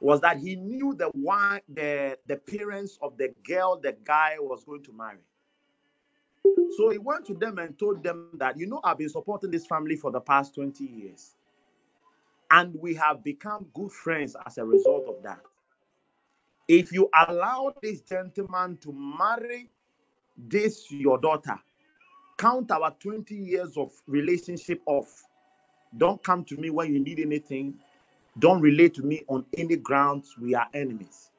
was that he knew the one the the parents of the girl the guy was going to marry. So he went to them and told them that, you know, I've been supporting this family for the past 20 years. And we have become good friends as a result of that. If you allow this gentleman to marry this, your daughter, count our 20 years of relationship off. Don't come to me when you need anything. Don't relate to me on any grounds. We are enemies.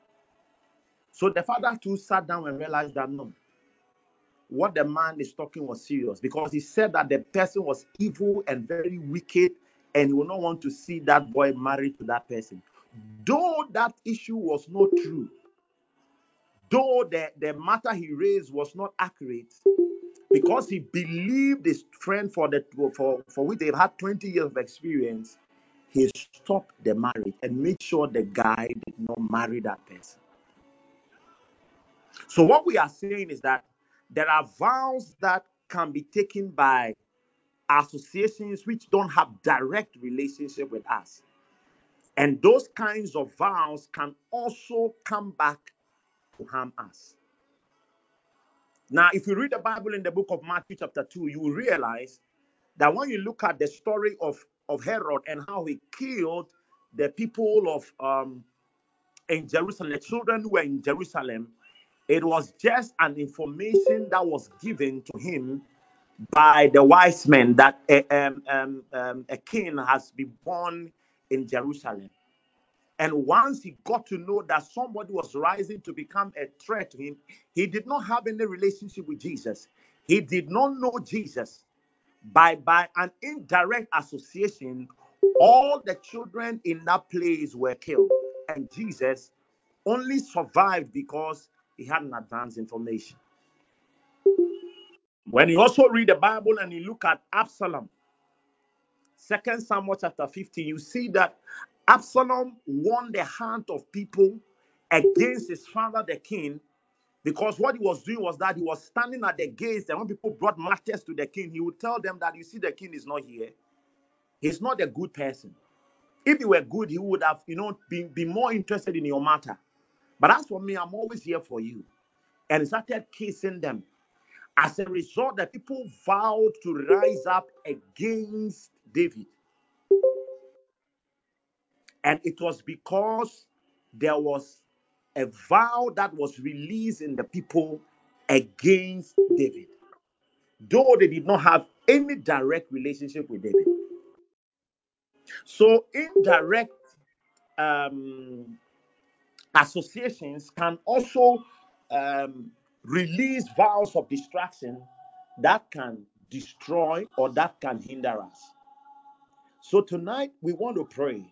So the father too sat down and realized that no, what the man is talking was serious because he said that the person was evil and very wicked and he would not want to see that boy married to that person. Though that issue was not true, though the, the matter he raised was not accurate, because he believed his friend for the for, for which they've had 20 years of experience, he stopped the marriage and made sure the guy did not marry that person. So what we are saying is that there are vows that can be taken by associations which don't have direct relationship with us. And those kinds of vows can also come back to harm us. Now, if you read the Bible in the book of Matthew, chapter 2, you will realize that when you look at the story of, of Herod and how he killed the people of um, in Jerusalem, the children who were in Jerusalem, it was just an information that was given to him by the wise men that a, um, um, um, a king has been born in Jerusalem. And once he got to know that somebody was rising to become a threat to him, he did not have any relationship with Jesus. He did not know Jesus. By, by an indirect association, all the children in that place were killed. And Jesus only survived because he had an advanced information. When you also read the Bible and you look at Absalom, Second Samuel chapter 15, you see that Absalom won the hand of people against his father, the king, because what he was doing was that he was standing at the gates, and when people brought matters to the king, he would tell them that you see, the king is not here. He's not a good person. If he were good, he would have, you know, been, been more interested in your matter. But as for me, I'm always here for you. And he started kissing them. As a result, the people vowed to rise up against David. And it was because there was a vow that was released in the people against David, though they did not have any direct relationship with David. So, indirect um, associations can also um, release vows of distraction that can destroy or that can hinder us. So, tonight we want to pray.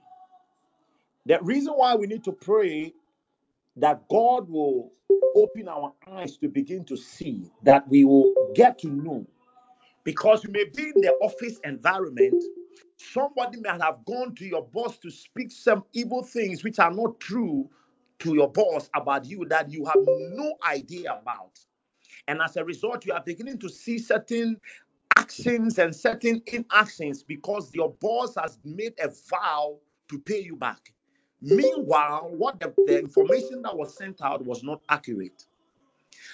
The reason why we need to pray that God will open our eyes to begin to see, that we will get to know. Because you may be in the office environment, somebody may have gone to your boss to speak some evil things which are not true to your boss about you that you have no idea about. And as a result, you are beginning to see certain actions and certain inactions because your boss has made a vow to pay you back. Meanwhile, what the, the information that was sent out was not accurate.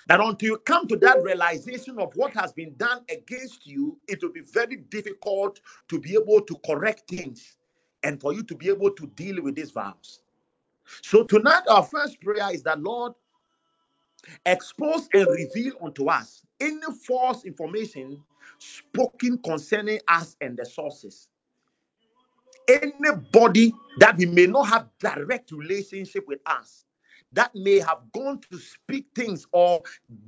That until you come to that realization of what has been done against you, it will be very difficult to be able to correct things and for you to be able to deal with these vows. So tonight, our first prayer is that Lord, expose and reveal unto us any false information spoken concerning us and the sources anybody that we may not have direct relationship with us that may have gone to speak things or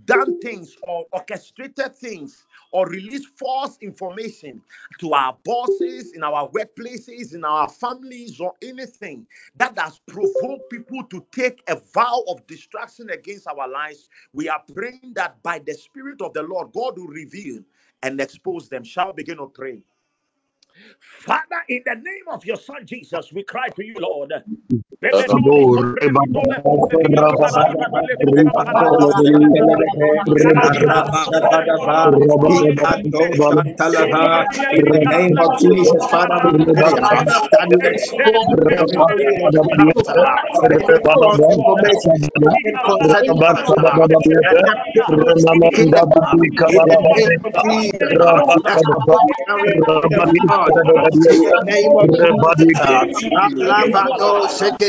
done things or orchestrated things or released false information to our bosses in our workplaces in our families or anything that has provoked people to take a vow of destruction against our lives. We are praying that by the spirit of the lord god will reveal and expose them. Shall begin to pray Father, in the name of your son Jesus, we cry to you, Lord. Name of Jesus, Father, you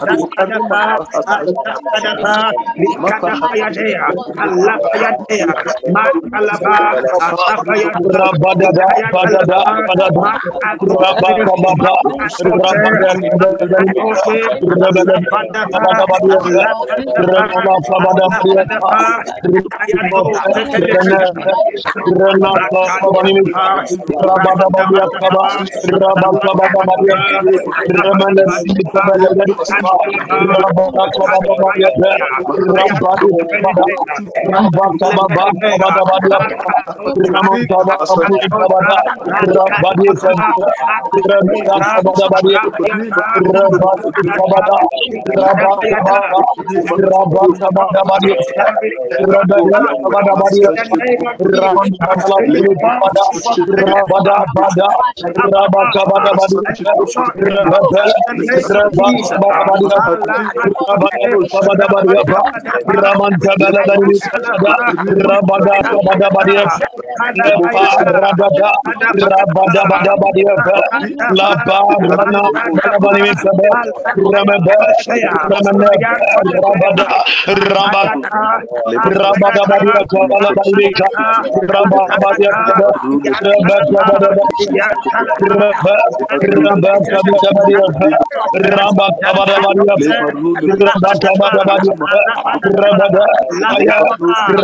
Rabakabadabadabada, Alapayadaba, alafaya dea man alaba alafaya rabada da pada da pada da rabada da baba rabada da rabada da pada da rabada da rabada da Rabba form of sickness, Rabada, Ababa, and destroy in the name of Jesus. Allah, Antayata, Antayata, Antayata, Antayata, Yantalaba, Yantalaba, Reveal to God, expose to God in the name of Jesus. Prophetic God, expose to God, expose the serpent,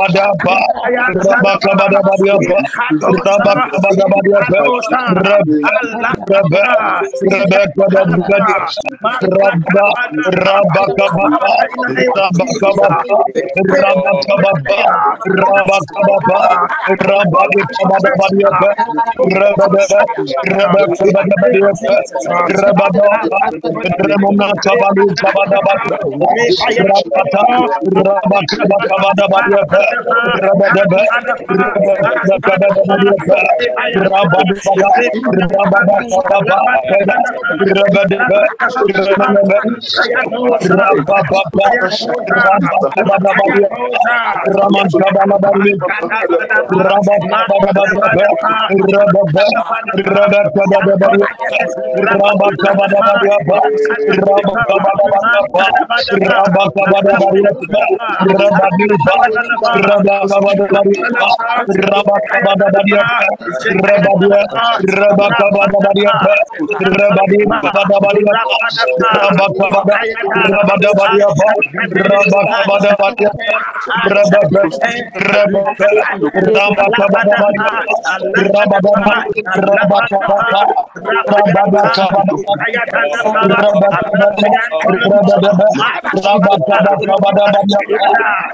expose Rabba, Makatabadaba. Rabakababa,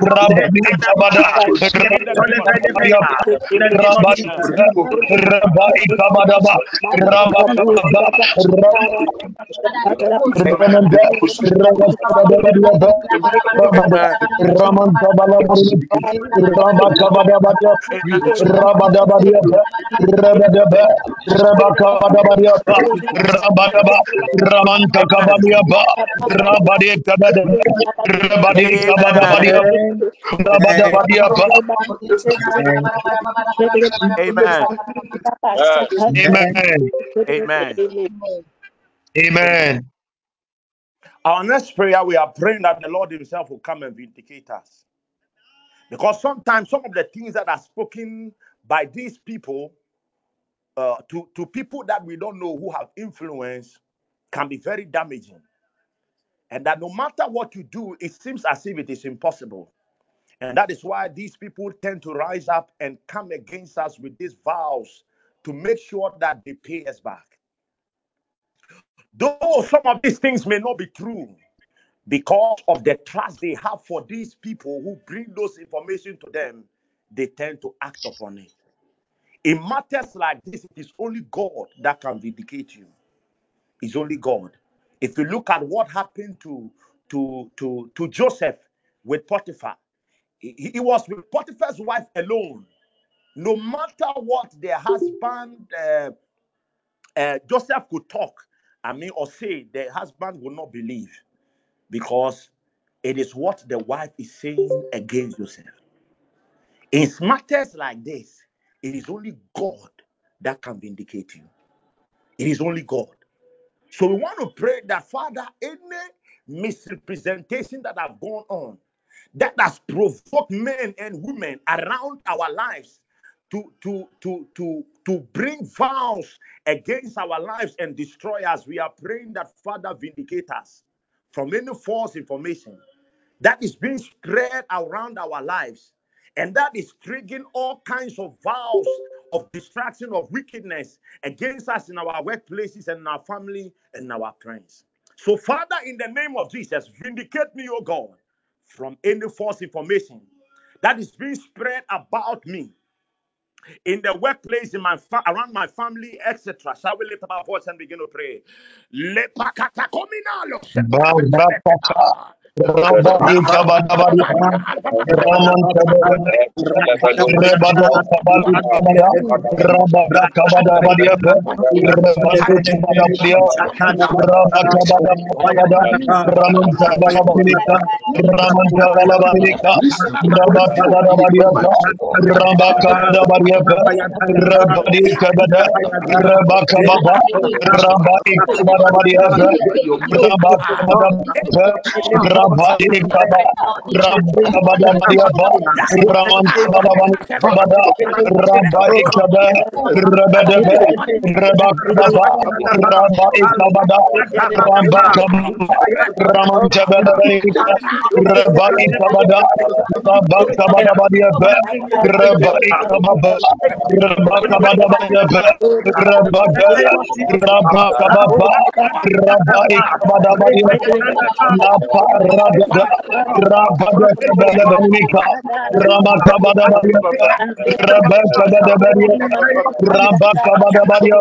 Rabada Amen. Amen. Amen. Amen. Amen. Our next prayer, we are praying that the Lord Himself will come and vindicate us. Because sometimes some of the things that are spoken by these people uh, to, to people that we don't know who have influence can be very damaging. And that no matter what you do, it seems as if it is impossible. And that is why these people tend to rise up and come against us with these vows to make sure that they pay us back. Though some of these things may not be true, because of the trust they have for these people who bring those information to them, they tend to act upon it. In matters like this, it is only God that can vindicate you. It's only God. If you look at what happened to to to to Joseph with Potiphar, he, he was with Potiphar's wife alone. No matter what their husband uh, uh, Joseph could talk, I mean, or say, the husband will not believe because it is what the wife is saying against Joseph. In matters like this, it is only God that can vindicate you. It is only God. So we want to pray that Father, any misrepresentation that have gone on, that has provoked men and women around our lives to to to to to bring vows against our lives and destroy us. We are praying that Father vindicate us from any false information that is being spread around our lives and that is triggering all kinds of vows of distraction of wickedness against us in our workplaces and our family and our friends so father in the name of jesus vindicate me o god from any false information that is being spread about me in the workplace, in my fa- around my family, etc. Shall we lift up our voice and begin to pray? Rabba Ikabadabadia, Raman Tabada, Rebado Kabali Kabaya, Rabada Kabadabadia, Rebado Kabadabadia, Rabba Kabadabada, Raman Tabalabadia, Raman Tabalabadia, Rabba Kabadabadia,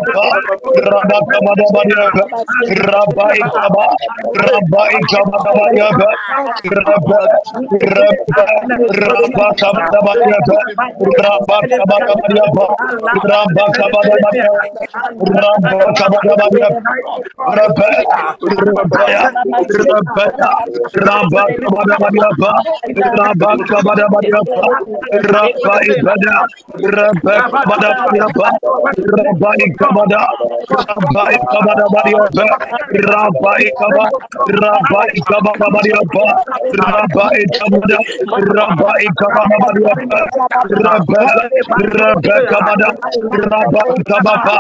Rabba Kabadabadia, Rabadi Kabada, Rabba Kababa, Rabba Ikabadabadia, Rabba Kabadabadia, Rabadi Kaba, Rabba Kabadabadia, Raman Tabalabadia, Rabba Ikaba, Rabadaba, Rabba Kababa, Rabba Ikabada, Rabba Kababa, Raman Tabalabadia, Rabba Ikabada, Rabba Kabadabadia, Rabba Ikababa, Rabba Kabadabadia, Rabba Rabba Kababa, Rabba Ikabadabadia, La Parada, Rabada Kabadabanika, Rama Kabadabadia, Rabba Kabadabadia, Rabba Kabadabadia, Rabba Kabadabadia, Rabba Ikaba, Rabba Ikabadabadia, Rabba, Rabba, Rabba Kabadabadia, Rabba Kabadabadia, Rabba Kabadabadia, Rabba Kabadabadia, Rabba, Rabba, Rabba, Rabba Kabadabadiapa, Rabba Kabadabadiapa, Rabba Ibada, Rabba Kabadabadiapa, Rabba Ikabada, Rabba Ikabadabadiapa, Rabba Ikaba, Rabba Ikabadabadiapa, Rabba Ikabada, Rabba Ikabadabadiapa, Rabba, Rabba Kabada,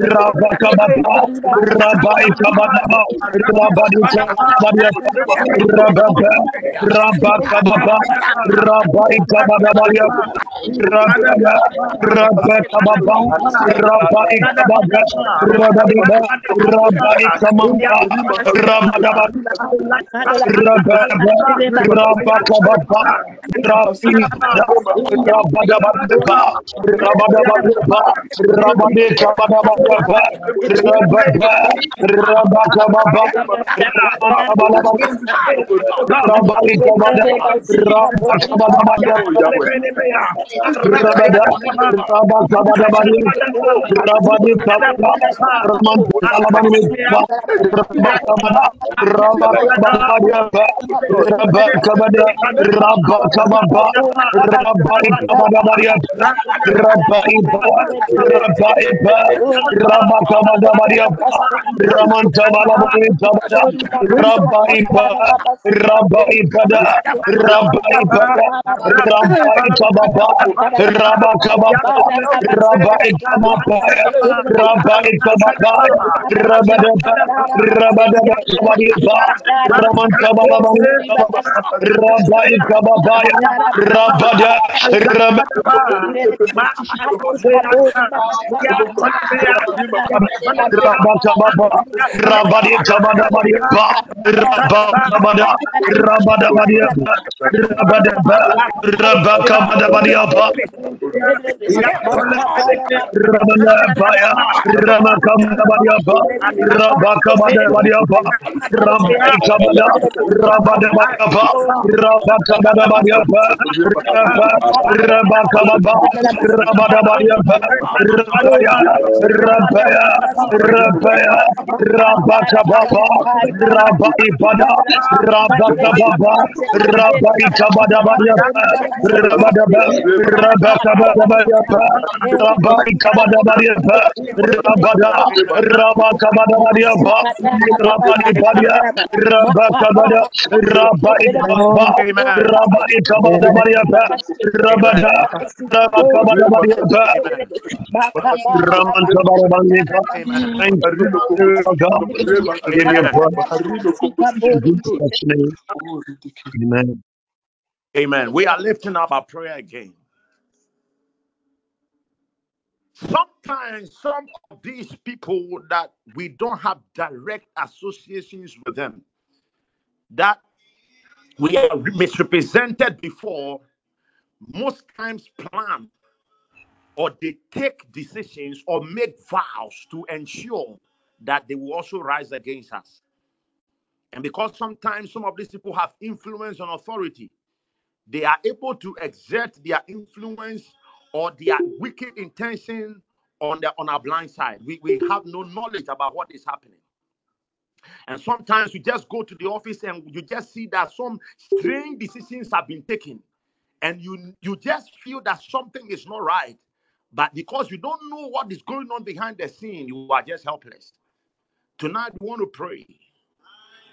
Rabba Kabapa, Rabba Kabapa, Rabba Ikabadaba, Rabba Ikabadabadiapa, Rababa, Rababa, Rabakababa, Rabaikababa, Rabadaba, Rabaikamamba, Rabadaba, Rababa, Rabakababa, Rabikada, Rabadabadaba, Rabadabadaba, Rababa, Rabakababa, Rabakabadaba, Rabaikabada, Rabakabadabada, Rabada, Rabakabadabada, Rabadikabada, Ramantalabadabada, Rabakabada, Rabakabadabada, Rabakabada, Rabakababa, Rabaikabadabada, Rabaiba, Rabaiba, Rabai Rabai Pada, Rabai Pada, Rabai Kababa, Rabakababa, Rabai Kamapaya, Rabai Kababa, Rabadaba, Rabadaba Kabadiba, Raman Kababa, Rabai Kababaya, Rabada, Rabakababa, Rabadi Kabadabadiaba, Rabakabada, Rabadabadiaba, Rabadaba, Rabakabadabadiaba, Ramanabaya, Ramakamabadiaba, Rabakabadabadiaba, Rabaikabada, Rabadabadiaba, Rabakabadabadiaba, Rabba, Rabakababa, Rabadabadiaba, Rabaya, Rabaya, Rabaya, Rabakababa, Rabaipada, Rabakababa, Rabaikabadabadiaba, Rabadaba, Rabakabadabadiaba, Rabaikabadabadiaba, Rabada, Rabakabadabadiaba, Rabadipadia, Rabakabada, Rabaikababa, Amen. Rabada, Amen. Rabakabadabadiaba, Amen. Ramantabarabanika. Amen. Thank you, God. Give you Amen. praise. Name, amen. Amen. We are lifting up our prayer again. Sometimes some of these people that we don't have direct associations with them, that we are misrepresented before, most times plan or they take decisions or make vows to ensure that they will also rise against us. And because sometimes some of these people have influence and authority, they are able to exert their influence or their wicked intention on the on our blind side. We, we have no knowledge about what is happening. And sometimes you just go to the office and you just see that some strange decisions have been taken. And you you just feel that something is not right. But because you don't know what is going on behind the scene, you are just helpless. Tonight we want to pray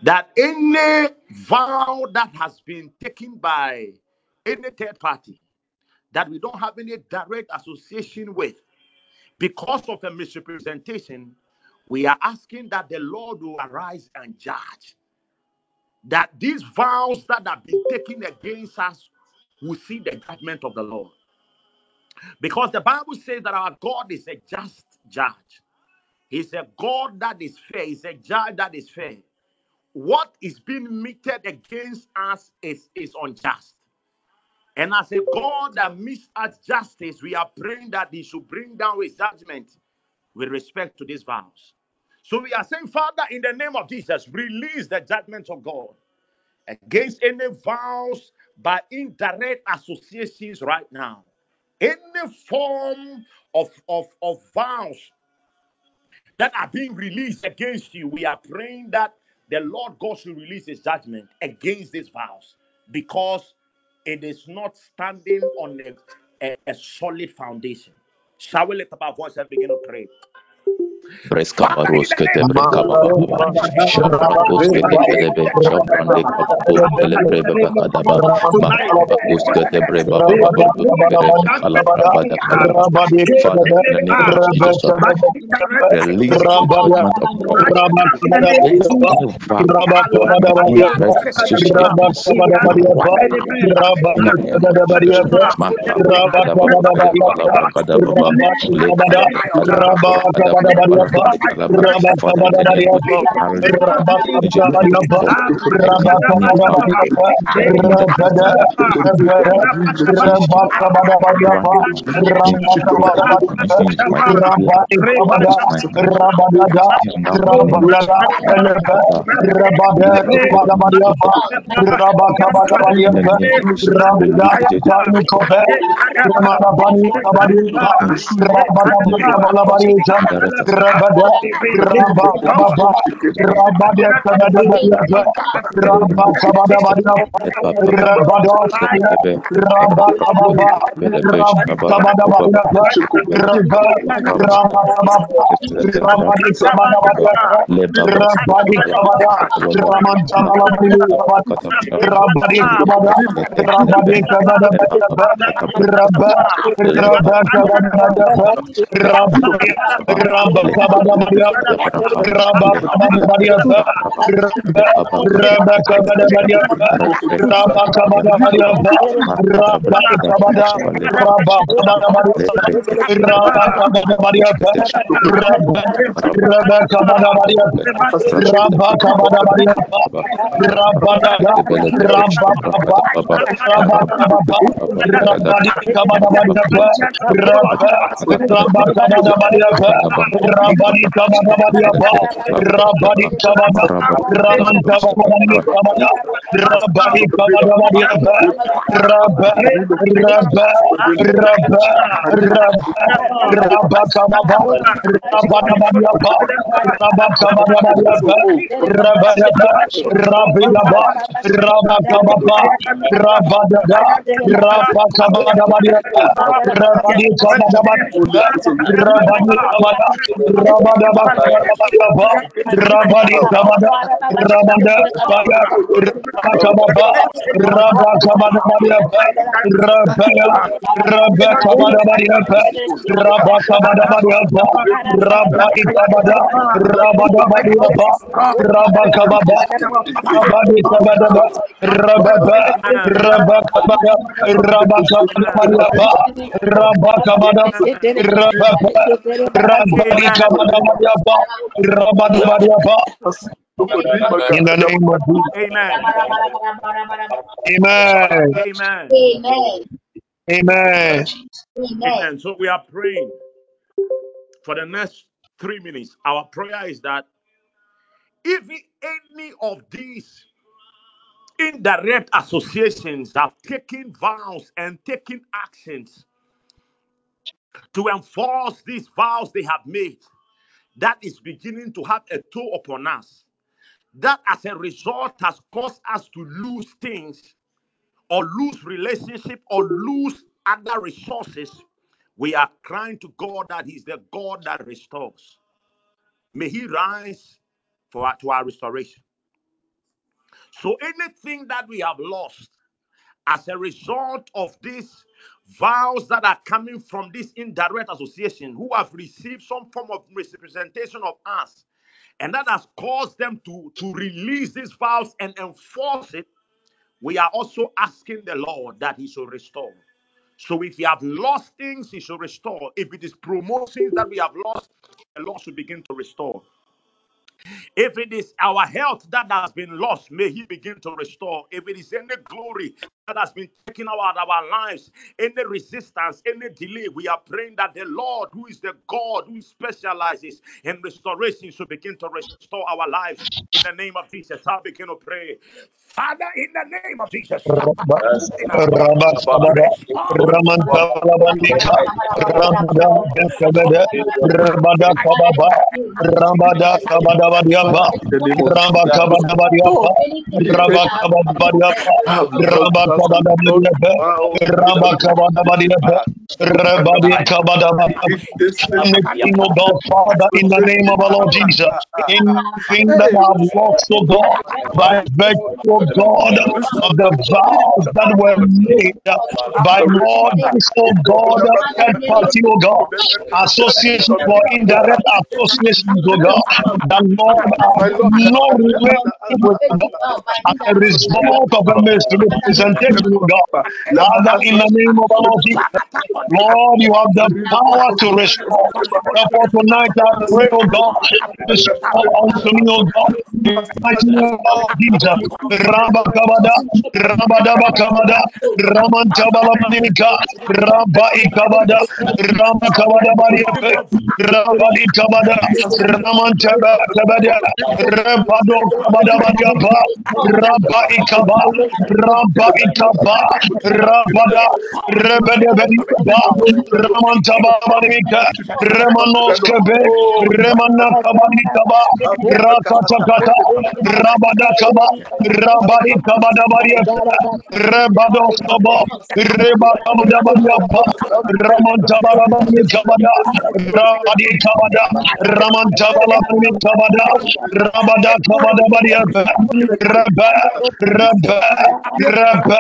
that any vow that has been taken by any third party that we don't have any direct association with because of a misrepresentation, we are asking that the Lord will arise and judge. That these vows that have been taken against us will see the judgment of the Lord. Because the Bible says that our God is a just judge. He's a God that is fair. He's a judge that is fair. What is being meted against us is, is unjust. And as a God that meets us justice, we are praying that He should bring down His judgment with respect to these vows. So we are saying, Father, in the name of Jesus, release the judgment of God against any vows by indirect associations right now. Any form of, of, of vows that are being released against you, we are praying that the Lord God should release his judgment against these vows because it is not standing on a, a, a solid foundation. Shall we lift up our voice and begin to pray? Breska Father, in the baroske name te of breka Jesus, baba baba. Shabrakoske te belebe. Shabrande kabakus telebre beba kadaba. Makabakuske te bre baba bebe. Kala brabada kadaba. Father, in the name of Jesus, O God, release the judgment of God against any vow by indirect associations right now. In the name of Jesus, Makabrakadaba, Kalabrakadababa, Lekalabrakadaba, Kalabrakadaba. Father, in the name of Jesus, I lift up these individuals before you. Any indirect association right now, against my life, against my career, against my ministry, right now, in the name of Jesus, Makababa, Lekalabrakadaba, in the name of Jesus, release the judgment of God. Ramanabani Kabadiba, against Rabadabi any vows Kabalabaricha, that Rabada, Rabba Kababa, Rabada Kabada Badiaba, Rabba Kabada Badiaba, Rabada Sabia, Rabba Kababa, Rabba Kabada Badiaba, Rabba, Rabba Kababa, Rabadi Kabada Badiaba, Rabadi Kabada, Raman Tabala Badiaba, Rabadi Kabada, Rabadi Kabada Badiaba, Rabba, Rabba Kabada Badiaba, Rabba, Rabba Kabada Badiaba, Rabba Kabada Badiaba, Rabba, Rabba Kabada Badiaba, Rabba Kabada Badiaba, Rabba Kabada, Rabba Kabada Badiaba, Rabba Kabada Badiaba, Rabba, Rabba Kabada Badiaba, Rabba Kabada Badiaba, Rabba Daga, Rabba Baba, Rabba Kababa, Rabba Kabada Badiaba, Rabba, Rabba Kabada Badiaba, Rabba Kabada Badiaba, Rabba Kabada, Raman Kabada Kabada, Rabba Kabada Badiaba, Rabba, Rabba, Rabba, Rabba, Rabba Kababa, Rabba Badiaba, Rabba Kabada Badiaba, Rabba Rabba, Rabba Rabba, Rabba Kababa, Rabba Dada, Rabba Kabada Badiaba, Rabba Kabada Badiaba, Rabba Kabada, Kabada, Rabba Rabba Kabada Badiaba, Rabba Badiaba, in the name of Jesus. Amen. Amen. Amen. Amen. Amen. So we are praying for the next three minutes. Our prayer is that if any of these indirect associations have taken vows and taken actions to enforce these vows they have made, that is beginning to have a toll upon us. That as a result has caused us to lose things or lose relationship or lose other resources. We are crying to God that He's the God that restores. May He rise for our, to our restoration. So anything that we have lost as a result of these vows that are coming from this indirect association who have received some form of misrepresentation of us and that has caused them to, to release these vows and enforce it, we are also asking the Lord that He should restore. So if we have lost things, He should restore. If it is promotions that we have lost, the Lord should begin to restore. If it is our health that has been lost, may He begin to restore. If it is any glory that has been taken out of our lives, any resistance, any delay, we are praying that the Lord, who is the God who specializes in restoration, should begin to restore our lives. In the name of Jesus, I'll begin to pray. Father, in the name of Jesus, Rabba Anything, oh God, Father, in the name of our Lord Jesus, anything that I've lost, oh God, by virtue, oh God, of the vows that were made by Lord, oh God, third party, oh God, association for indirect associations, oh God, the Lord has no relationship with God as a result of a misrepresentation, God. Father, in the name of our Lord Jesus, Lord, you have the power to restore. Therefore, tonight I pray, oh God, restore unto me, oh God, the mighty name of Jesus. Rabba Kabada, Rabadaba Kabada, Raman Tabalabanika, Rabba Ikabada, Rabba Kabada Bariape, Rabba Ikabada, Raman Tabada Rebede, Rebado Kabadabadiapa, Rabba Ikaba, Rabba Ikaba, Rabada, Rebede Bediaba, Ramantaba Badimika, Remanos Kebe, Remana Kabadikaba, Rakatakata, Rabada Kaba, Rabadi Kabadabadiapa, Rebados Kaba, Reba Kabadabadiapa, Ramantabadabadi Kabada, Rabadi Kabada, Ramantabalabadi Kabada, Rabada Kabada Badiapa, Rabba, Rabba, Rabba,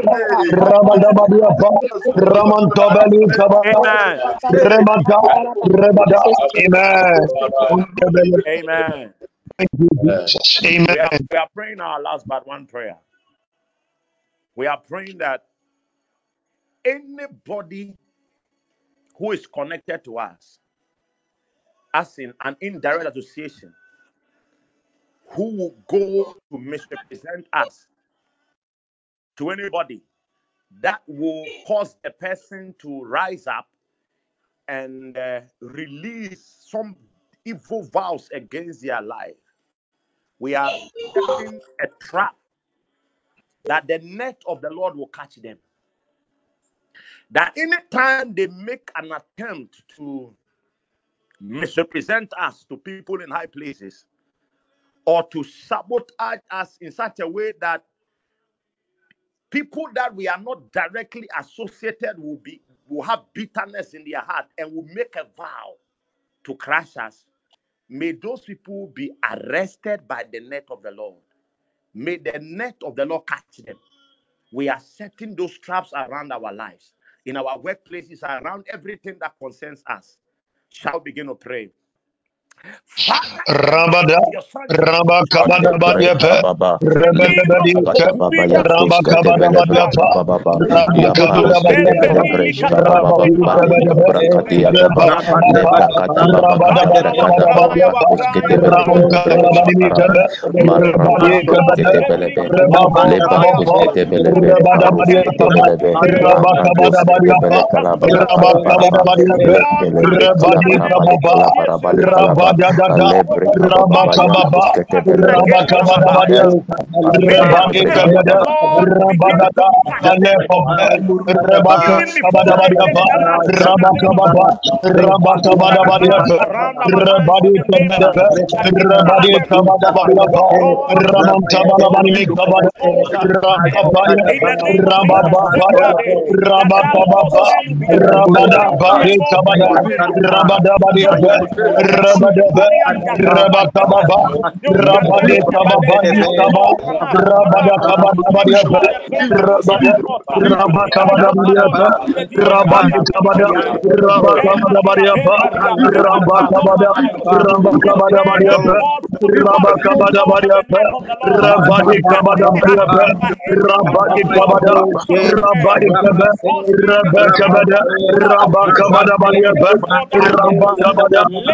Kabata, Amen. Amen. Amen. Amen. we are praying our last but one prayer. We are praying that anybody who is connected to us, as in an indirect association, who will go to misrepresent us to anybody that will cause a person to rise up and uh, release some evil vows against their life. We are setting a trap that the net of the Lord will catch them. That anytime they make an attempt to misrepresent us to people in high places or to sabotage us in such a way that people that we are not directly associated will be will have bitterness in their heart and will make a vow to crush us. May those people be arrested by the net of the lord. May the net of the lord catch them. We are setting those traps around our lives. In our workplaces around everything that concerns us shall begin to pray father in the name Rabada, Badiapa, Badiapa, Badiapa, Badiapa, Kabada, Badiapa, Badiapa, kabada, kabada, rakapaya,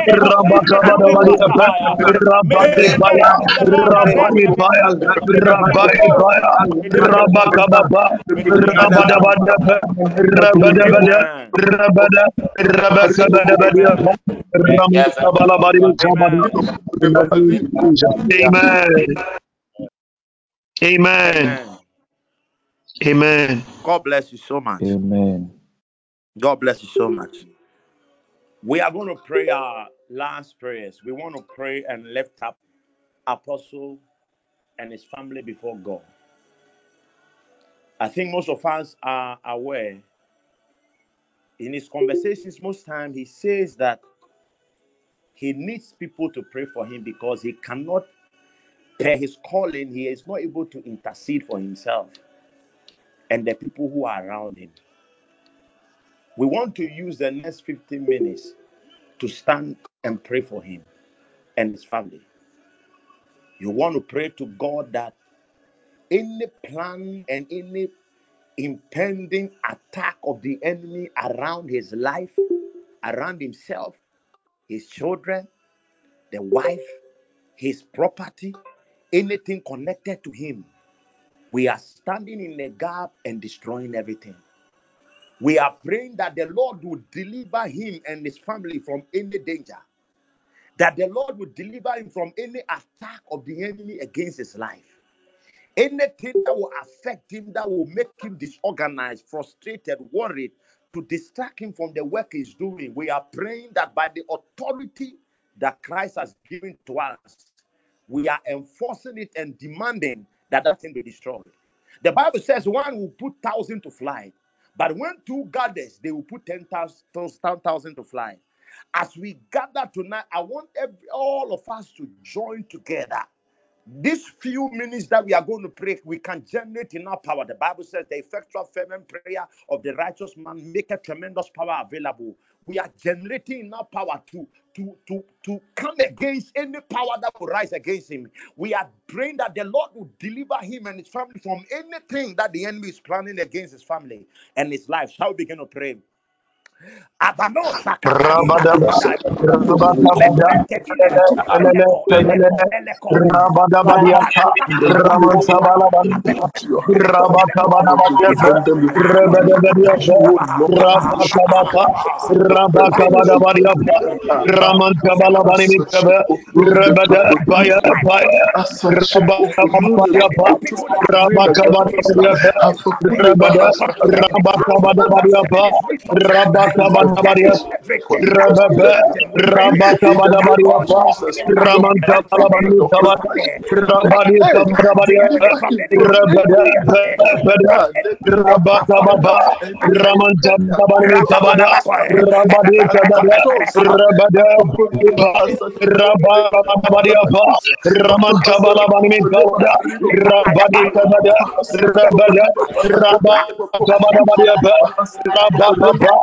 in rabakababa, rabada Rabada, Rabakabada, Amen. Amen. Amen. Amen. Amen. Amen. Amen. God bless you so much. Amen. God bless you so much. We are going to pray our last prayers. We want to pray and lift up Apostle and his family before God. I think most of us are aware in his conversations, most time he says that he needs people to pray for him because he cannot, per his calling, he is not able to intercede for himself and the people who are around him. We want to use the next 15 minutes to stand and pray for him and his family. You want to pray to God that any plan and any impending attack of the enemy around his life, around himself, his children, the wife, his property, anything connected to him, we are standing in the gap and destroying everything. We are praying that the Lord will deliver him and his family from any danger, that the Lord will deliver him from any attack of the enemy against his life. Anything that will affect him, that will make him disorganized, frustrated, worried, to distract him from the work he's doing. We are praying that by the authority that Christ has given to us, we are enforcing it and demanding that that thing be destroyed. The Bible says one will put thousand to fly, but when two gathers, they will put ten thousand to fly. As we gather tonight, I want every, all of us to join together these few minutes that we are going to pray, we can generate enough power. The Bible says the effectual fervent prayer of the righteous man make a tremendous power available. We are generating enough power to to to to come against any power that will rise against him. We are praying that the Lord will deliver him and his family from anything that the enemy is planning against his family and his life. Shall we begin to pray? Abano Rabatabaria, Rababa, Rabatabaria, Ramanta Talabanu Tabat, Rabadi Tabaria, Rabada, Rabatababa, Ramanta Tabaria Tabada, Rabadi Tabada, Rabada, Rabatabaria, Ramanta Balabani Tabada, Rabadi Tabada, Rabada, Rabatabaria, Rababa,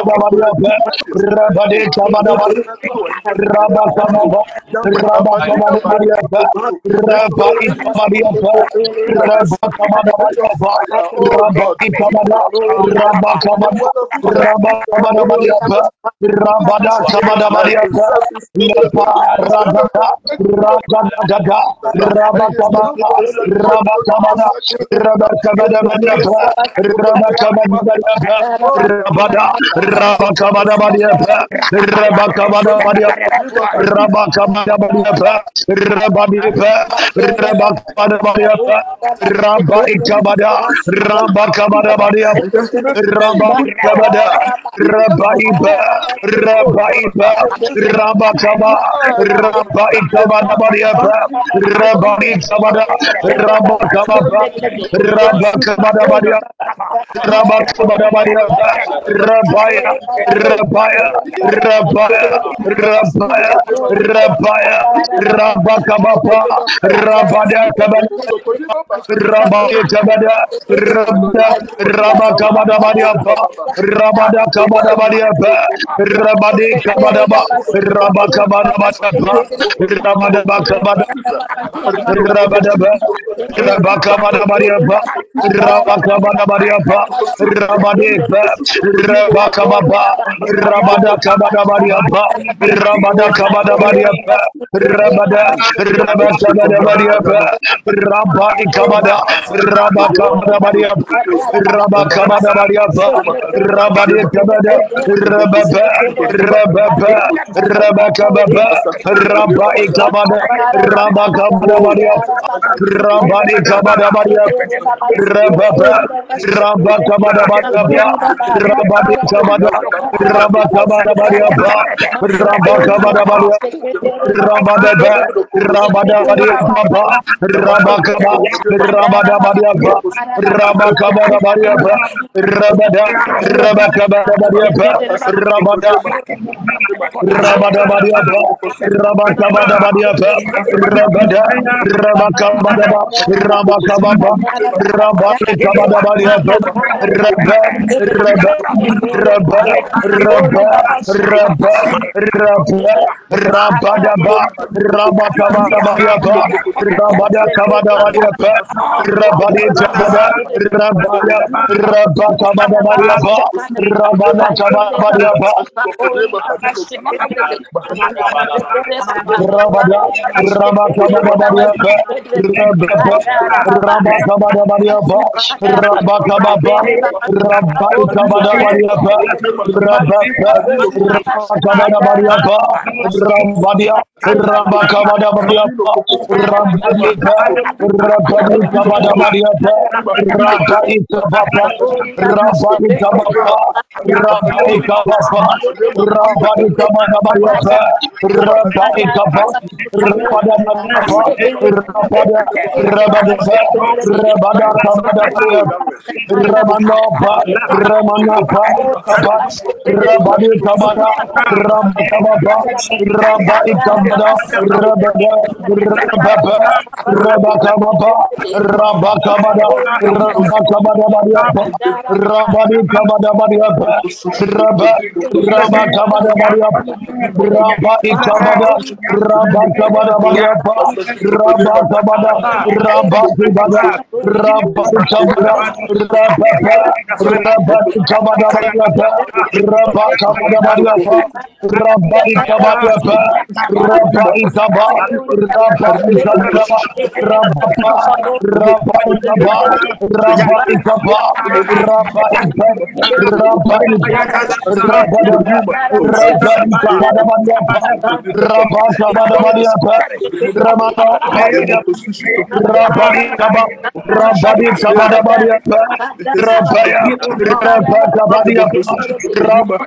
Rabba Ikababa, Rabba Kabadabadiaba, Rabba Kabada, Ramantabalabani Kabada, Rabba Kabadabadiaba, Rabba Kabadabadiaba, Rabadipa, Ramantabalabani, Rabba Kabadabadiaba, Rabade Kabadabadiaba, Rabba Kababa, Rabba Kabadabadiaba, Rabba Ikabadiaba, Rabba Kabadabadiaba, Rabba Ikabada, Rabba Kabada, Rabba Kabadabadiaba, Rabada Kabadabadiaba, Lepa Ragada, Ragada, Rabba Kabada, Rabba Kabada, Rabba Kabadabadiaba, Rabba Kabadabadiaba, Rabada, Rabba Kabadabadiaba, Rabba Kabadabadiaba, Rabba Kabadabadiaba, Rabadiaba, Rabba Kabadabadiaba, Rabba Ikabada, Rabba Kabadabadiaba, Rabba Ikabada, Rabba Iba, Rabba Iba, Rabba Kaba, Rabba Ikabadabadiaba, Rabba Ikabada, Rabba Rabaya, Rabaya, Rabaya, Rabaya, Rabaya, Rabakababa, Rabadakabada, Rabaya Kabada, Rabada, Rabakabada Badiapa, Rabada Kabada Badiapa, Rabadi Kabadaba, Rabakabada Badiapa, Rabada Bakabada, Rabadaba, Rabakabadabadiapa, Rabakabadabadiapa, Rabadipa, Rabakababa, Rabadakabadabadiapa, Rabadakabadabadiapa, Rabada, Rabakabadabadiapa, Rabaikabada, Rabakabadabadiapa, Rabakabadabadiapa, Rabadikabada, Rababa, Rababa, Rabakababa, Rabaikabada, Rabakabadabadiapa, Rabadi Kabadabadiapa, Rababa, Rabakabadabadiapa, Rabadi Kabada, Rabakabadabadiapa, Rabakabadabadiapa, Rabadaba, Rabadabadiapa, Rabakaba, Rabadabadiapa, Rabakabadabadiapa, Rabada, Rabakabadabadiapa, Rabada, Rabadabadiapa, Rabakabadabadiapa, Rabada, Rabakabadaba, Rabakababa, Rabakabadabadiapa, Rabba, Rabba, Rabba, Rabba, Rabba, Rabba, Rabadaba, Rabakabadabadiapa, Rabadakabadabadiapa, Rabadikabada, Rabaya, Rabakabadabadiapa, Rabadakabadabadiapa, Rabada, Rabakabadabadiapa, Rababa, Rabakabadabadiapa, Rabakababa, Rabada Rabada Rabada Rabakabadabadiapa, Rabadika, Rabadikabadabadiapa, Rabaikababa, Rabaikababa, Rabaikababa, Rabadikabadabadiapa, Rabaikababa, Rabadabadiapa, Rabada, Rabadaba, Rabadakabadabadiapa, Ramanapa, Ramanapa, Kapa, Rabadi Kabada, Rabakababa, Rabai Kabada, Rabada, Rababa, Rabakababa, Rabakabada, Rabakabada Badiapa, Rabadi Kabada Badiapa, Rabba, Rabakabada Badiapa, Rabai Kabada, Rabakabada Badiapa, Rabakabada, Rabakibada, Rabakabada, Rababa, Rabakabada, Rabakabada, Rabakabada, Rabaikaba, Rabaikaba, Rababa, Rabaikaba, Rabaikaba, Rabaika, Rabaika, Rabadaba, Rabaikabadabadiapa, Rabakabadabadiapa, Ramanopa, Rabadi Kaba, Rabadi Kabadabadiapa, Rabaya, Rabakabadiapa, Rabadi Kabadaba, Rabba,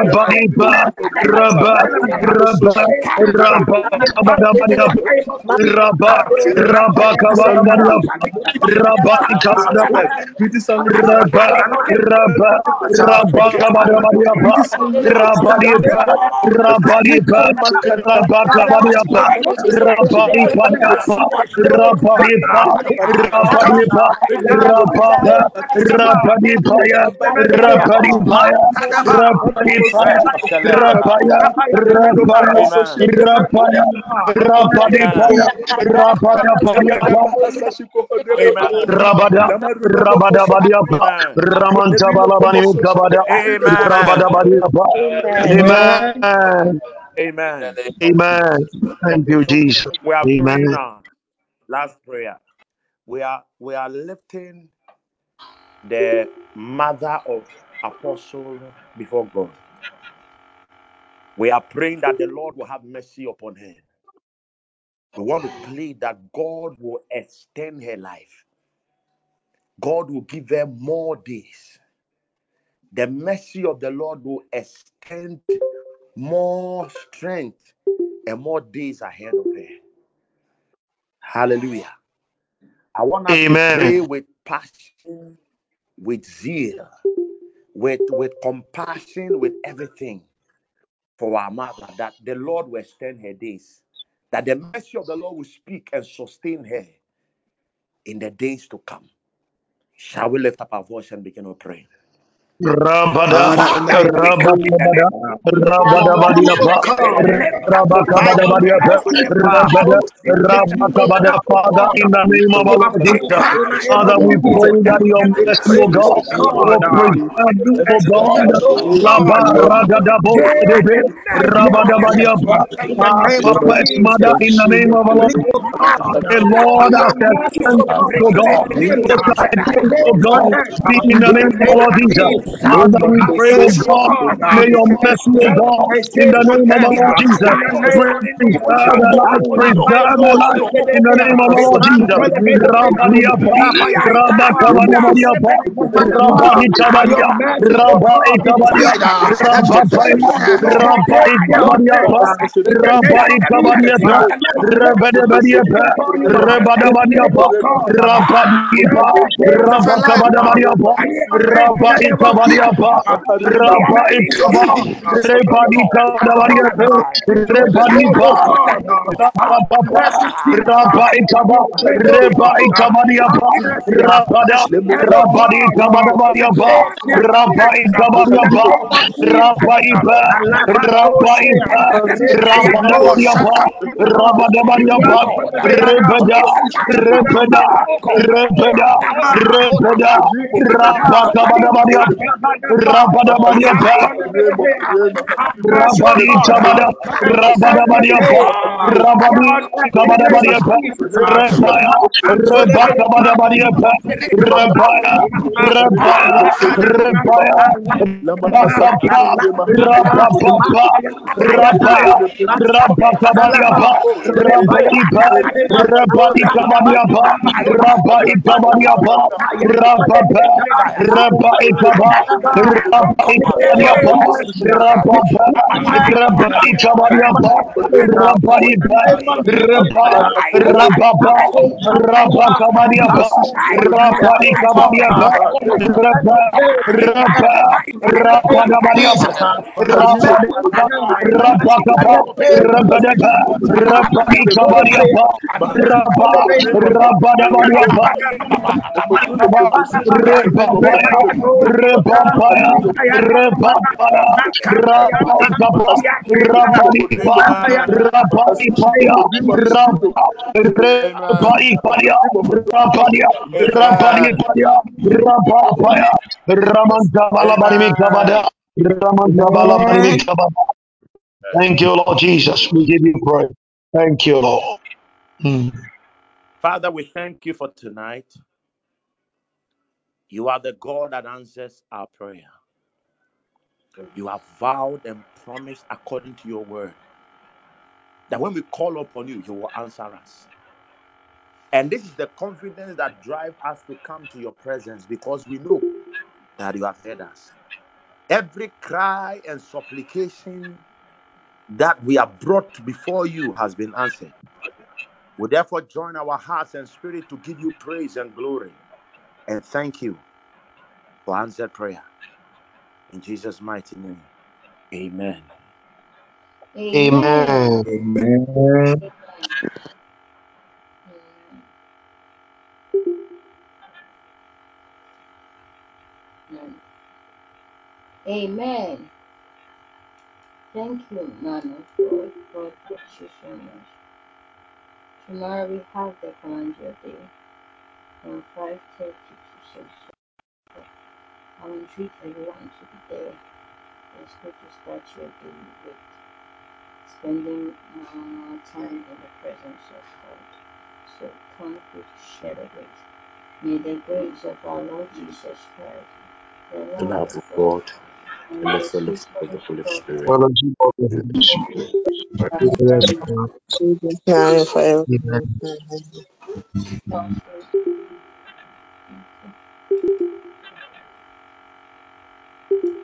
Rabadipa, Rabba, Rabba, Rabba, Rabba, Rabba, Kabadabadiapa, Rabba, Kabadabadiapa, Rabba, Rabba, Rabba, Kabadabadiapa, Rabadipa, Rabadipa, Rabba, Kabadiapa, Rabadipa, Rabadipa, Rabadipa, Rabba, Rabada, Rabada Badiapa, Amen. Ramanta Balabani Kabada, Rabada Amen. Badiapa. Amen. Amen. Amen. Thank you, So Jesus. we are praying Amen. now. Last prayer. We are we are lifting the mother of apostle before God. We are praying that the Lord will have mercy upon her. We want to plead that God will extend her life. God will give her more days. The mercy of the Lord will extend more strength and more days ahead of her. Hallelujah. I want us to pray with passion, with zeal, with, with compassion, with everything for our mother, that the Lord will extend her days, that the mercy of the Lord will speak and sustain her in the days to come. Shall we lift up our voice and begin to pray? Rabada, Father, in the name of Rabakabada, Jesus. Oh Rabadabadiapa, God, by your Rabakabadabadiapa, mercy, Rabada, Rabakabada, Father, in the name of our Lord Jesus. power in the name of Father, we pray Jesus. that your mercy, O Oh God, God, will preserve me, O God. experience, oh Rabba, God, Ragadabo, Sedebe, mercy, Rabadabadiapa, in Ah, name of mother, in the name of our Lord Oh God, the Lord has mercy, oh God, O God, lift us O God, the be in the name of our Lord Jesus. Father, we pray, oh God, may your mercy, O experience God, in the name of Lord Jesus, in the name of preserve life, preserve life, in the name of Lord Jesus. Rabadiapa, Rabakabadabadiapa, By your Rabadikabadia, mercy, oh God, Rabaikabadia, decide uh, and Rabapaya, preserve and take your Rabaikabadiapa, place in the name of Rabaikabadiapa, Jesus. Rabadabadiapa, upon you. Rabadabadiapa, God, Rabadipa, every day of my life, Rabakabadabadiapa, I commit in the name of Rabaikabadiapa, Jesus. Your mercy, Rabaikaba, God. Rabadabadiapa, Rabaditabada, Rabadabadiapa, Rabadi, Kabadabadiapa, Rebaya, Rebakabadabadiapa, Rebaya, Rebaya, Rebaya, Rabasapa, Rabapapa, Rabaya, Rabakabadiapa, Rabadipa, Rabadikabadiapa, Rabadikabadiapa, Rabapa, Rabadikabadiapa, Rabba, Thank you, Lord Jesus. We give you praise. Thank you, Lord. Mm. Father, we thank you for tonight. You are the God that answers our prayer. You have vowed and promised according to your word that when we call upon you, you will answer us. And this is the confidence that drives us to come to your presence because we know that you have heard us. Every cry and supplication that we have brought before you has been answered. We therefore join our hearts and spirit to give you praise and glory and thank you for answered prayer. In Jesus' mighty name, amen. Amen. Amen. Amen. Amen. Amen. Thank you, man of God. God you so much. Tomorrow we have the command your day from 5.30 to 6. I will treat everyone to be there. It's good to start your day with spending uh, time in the presence of God. So come to share the grace. May the grace of our Lord Jesus Christ, the The love love of of God, God and and the the sweet fellowship of the fellowship Holy of the Spirit Fellowship of the Holy Holy Spirit. Spirit Be with us now. Now and forever. Amen. Thank you.